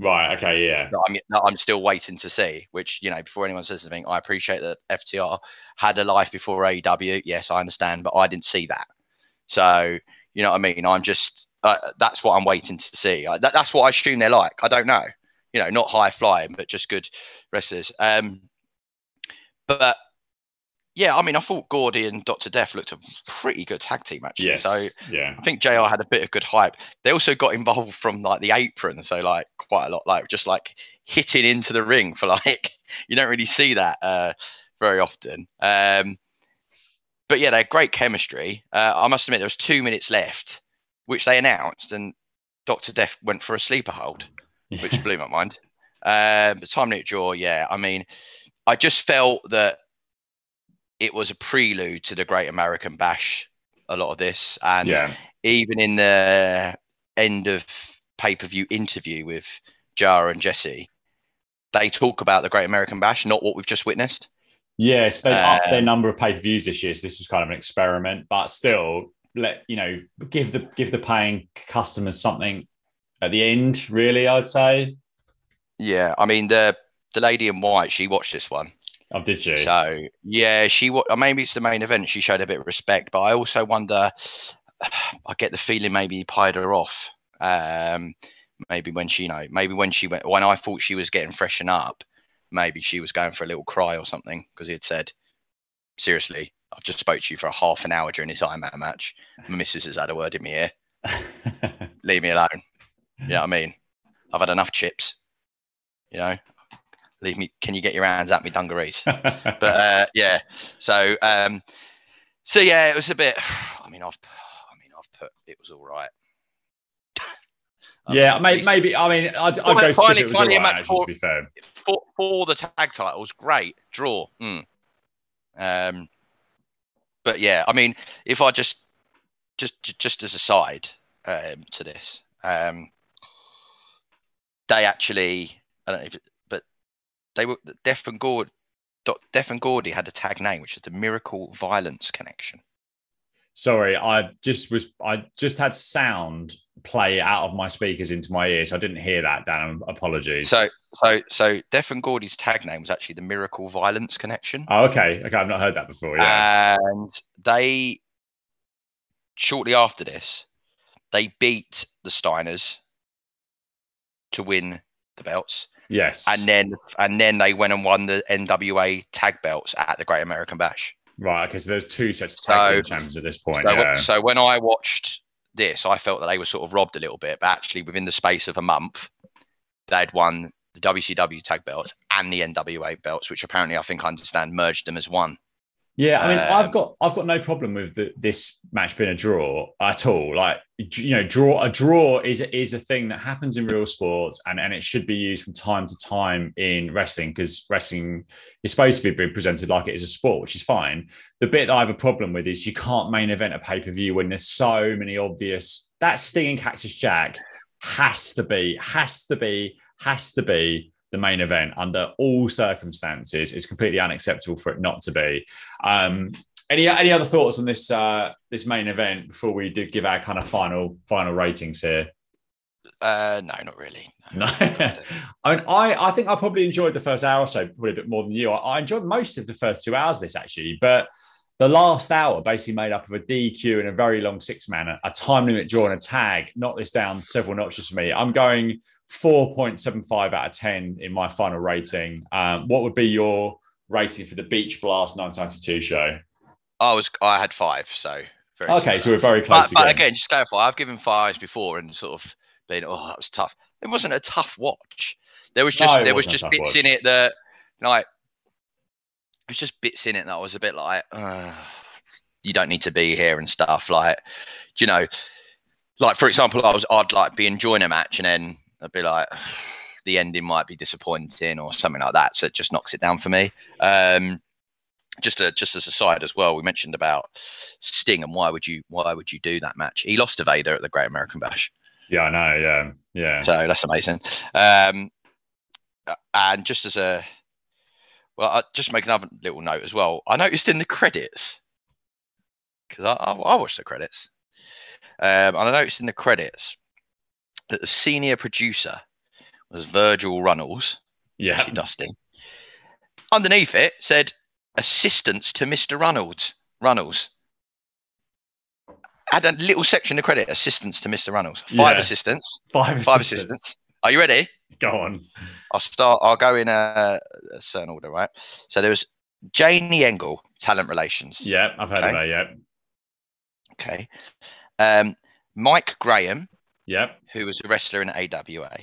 Right. Okay. Yeah. That I'm, that I'm still waiting to see. Which you know, before anyone says anything, I appreciate that FTR had a life before AEW. Yes, I understand, but I didn't see that. So you know what I mean. I'm just uh, that's what I'm waiting to see. Uh, that, that's what I assume they're like. I don't know. You know, not high flying, but just good wrestlers. Um, but yeah, I mean, I thought Gordy and Doctor Death looked a pretty good tag team actually. Yes. So yeah. I think JR had a bit of good hype. They also got involved from like the apron, so like quite a lot, like just like hitting into the ring for like you don't really see that uh, very often. Um, but yeah, they had great chemistry. Uh, I must admit, there was two minutes left, which they announced, and Doctor Death went for a sleeper hold, which blew my mind. Um, but time limit draw, yeah. I mean, I just felt that it was a prelude to the Great American Bash. A lot of this, and yeah. even in the end of pay per view interview with JR and Jesse, they talk about the Great American Bash, not what we've just witnessed. Yes, they upped their Um, number of pay per views this year. So this was kind of an experiment, but still, let you know, give the give the paying customers something at the end. Really, I'd say. Yeah, I mean the the lady in white, she watched this one, Oh, did she? so yeah, she maybe it's the main event. She showed a bit of respect, but I also wonder. I get the feeling maybe he pied her off. Um, maybe when she, you know, maybe when she went, when I thought she was getting freshen up, maybe she was going for a little cry or something because he had said, "Seriously, I've just spoke to you for a half an hour during this Iron Man match. My missus has had a word in my ear. Leave me alone. You know what I mean? I've had enough chips. You know, leave me. Can you get your hands at me dungarees? But uh, yeah, so um, so yeah, it was a bit. I mean, I've, I mean, I've put it was all right. yeah, At maybe, maybe. I mean, I'd, I'd Finally- go skip finally- it was all right, actually, to be fair. for for the tag titles, great draw. Mm. Um, but yeah, I mean, if I just just just as a side um, to this, um, they actually, I don't know, if, they were Def and Gord, Def and Gordy had a tag name, which is the Miracle Violence Connection. Sorry, I just was. I just had sound play out of my speakers into my ears. I didn't hear that. Dan, apologies. So so so Def and Gordy's tag name was actually the Miracle Violence Connection. oh, okay, okay, I've not heard that before. Yeah, And they, shortly after this, they beat the Steiners to win the belts, yes, and then and then they went and won the NWA tag belts at the Great American Bash. right. Okay, so there's two sets of tag So- team champions at this point. So, yeah. so when I watched this, I felt that they were sort of robbed a little bit, but actually within the space of a month, they'd won the WCW tag belts and the NWA belts, which apparently I think I understand merged them as one. Yeah, I mean, I've Um, got I've got no problem with the, this match being a draw at all. Like, you know, draw a draw is is a thing that happens in real sports, and and it should be used from time to time in wrestling because wrestling is supposed to be being presented like it is a sport, which is fine. The bit that I have a problem with is you can't main event a pay per view when there's so many obvious. That stinging Cactus Jack has to be, has to be, has to be the main event under all circumstances. It's completely unacceptable for it not to be. Um, any any other thoughts on this uh, this main event before we do give our kind of final final ratings here? Uh, no, not really. No, I mean, I I think I probably enjoyed the first hour or so probably a bit more than you. I, I enjoyed most of the first two hours of this actually, but the last hour basically made up of a DQ and a very long six man, a, time limit draw and a tag. Knocked this down several notches for me. I'm going four point seven five out of ten in my final rating. Um, what would be your rating for the Beach Blast 1992 show? I was I had five, so very Okay, so we're very close but again. again, just clarify. I've given fives before and sort of been, oh, that was tough. It wasn't a tough watch. There was just it there was just bits watch. in it that like was just bits in it that I was a bit like, uh, you don't need to be here and stuff. Like, you know, like for example, I was I'd like be enjoying a match and then I'd be like. The ending might be disappointing or something like that, so it just knocks it down for me. Um, just a, just as a side as well, we mentioned about Sting and why would you why would you do that match? He lost to Vader at the Great American Bash, Yeah, I know. Yeah, yeah. so that's amazing. Um, and just as a well, I just make another little note as well. I noticed in the credits because I, I I watched the credits, um, and I noticed in the credits that the senior producer was Virgil Runnels, yeah. Dusty. Underneath it said assistance to Mr. Runnels. Runnels. add a little section of credit assistance to Mr. Runnels. Five Yeah. assistants. Five Five assistants. assistants. Are you ready? Go on. I'll start. I'll go in a, a certain order, right? So there was Janie Engel, talent relations. Yeah, I've heard of Okay. her. Yeah. Okay. Um, Mike Graham, Yep. who was a wrestler in AWA.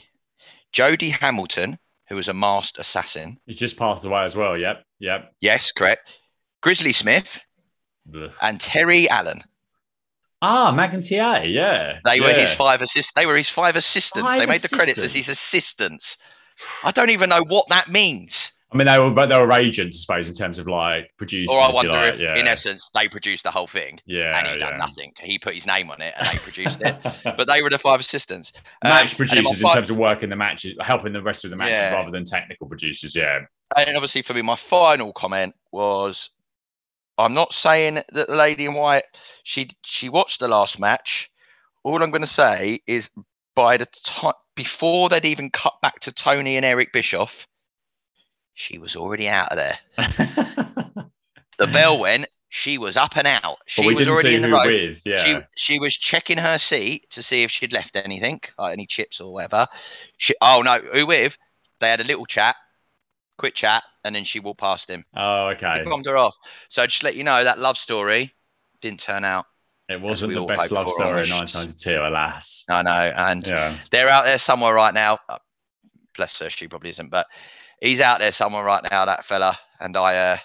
Jody Hamilton, who was a masked assassin. He's just passed away as well. Yep. Yep. Yes, correct. Grizzly Smith Ugh. and Terry Allen. Ah, McIntyre. Yeah. They were his Yeah. five assist. They were his five assistants. Five they made the credits as his assistants. assistants. I don't even know what that means. I mean, they were they were agents, I suppose, in terms of like producers. Or I wonder like. if, yeah. in essence, they produced the whole thing yeah, and he yeah. done nothing. He put his name on it and they produced it. But they were the five assistants. Um, Match my producers in terms of working the matches, helping the rest of the matches Yeah. rather than technical producers. Yeah. And obviously, for me, my final comment was, I'm not saying that the lady in white she she watched the last match. All I'm going to say is, by the time before they'd even cut back to Tony and Eric Bischoff, she was already out of there. The bell went. She was up and out. She we was didn't already see in the who road. with. Yeah. She she was checking her seat to see if she'd left anything, like any chips or whatever. She oh no, who with? They had a little chat, quick chat, and then she walked past him. oh, He okay. bombed her off. So just let you know that love story didn't turn out. It wasn't the best love story in or- 1992, alas. I know, and Yeah. they're out there somewhere right now. Uh, bless her, she probably isn't, but he's out there somewhere right now, that fella. And I, uh,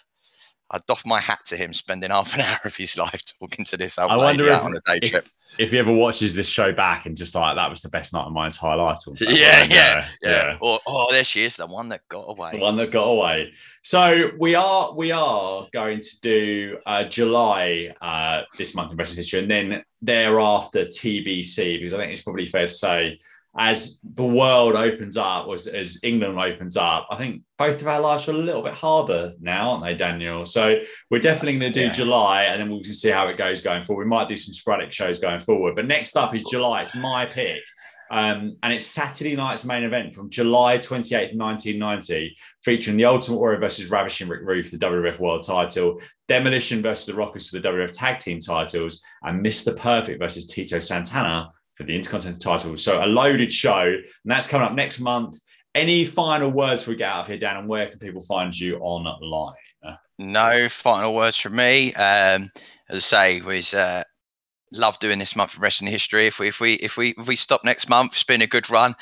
I doff my hat to him, spending half an hour of his life talking to this old I lady if, on a day trip. if if he ever watches this show back and just like that was the best night of my entire life. or. Yeah, yeah, yeah, Yeah. Or oh, there she is, the one that got away. the one that got away. So we are we are going to do uh, July uh, this month in wrestling history, and then thereafter TBC because I think it's probably fair to say as the world opens up, as, as England opens up, I think both of our lives are a little bit harder now, aren't they, Daniel? So we're definitely going to do Yeah. July, and then we'll see how it goes going forward. We might do some sporadic shows going forward, but next up is July. It's my pick. Um, and it's Saturday night's main event from July 28th, 1990, featuring the Ultimate Warrior versus Ravishing Rick Rude, the WWF World title, Demolition versus the Rockers for the WWF Tag Team titles, and Mr. Perfect versus Tito Santana for the Intercontinental title. So a loaded show, and that's coming up next month. Any final words we get out of here, Dan, and where can people find you online? No final words from me. Um, as I say, was uh, love doing this month of wrestling history. If we if we if we if we stop next month, it's been a good run.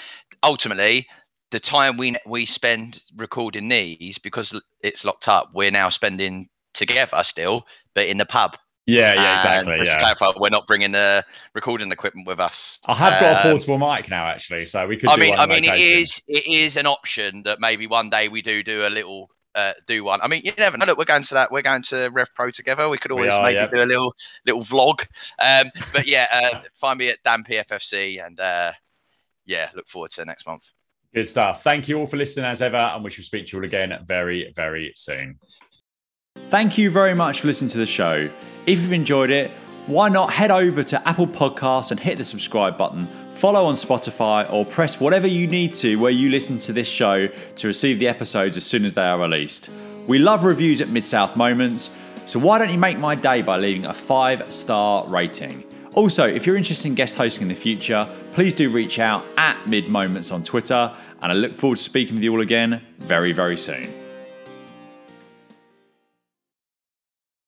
Ultimately, the time we we spend recording these because it's locked up, we're now spending together still, but in the pub. Yeah, yeah, exactly. just Yeah. clarify, we're not bringing the recording equipment with us. I have got a Um, portable mic now, actually, so we could. I do mean, one I mean, it location. is it is an option that maybe one day we do do a little uh, do one. I mean, you never know. Look, we're going to that. We're going to Rev Pro together. We could We always are, maybe do a little little vlog. Um, but yeah, uh, find me at Dan PFFC, and uh, yeah, look forward to next month. Good stuff. Thank you all for listening as ever, and we shall speak to you all again very, very soon. Thank you very much for listening to the show. If you've enjoyed it, why not head over to Apple Podcasts and hit the subscribe button, follow on Spotify, or press whatever you need to where you listen to this show to receive the episodes as soon as they are released. We love reviews at Mid South Moments, so why don't you make my day by leaving a five star rating? Also, if you're interested in guest hosting in the future, please do reach out at Mid Moments on Twitter, and I look forward to speaking with you all again very, very soon.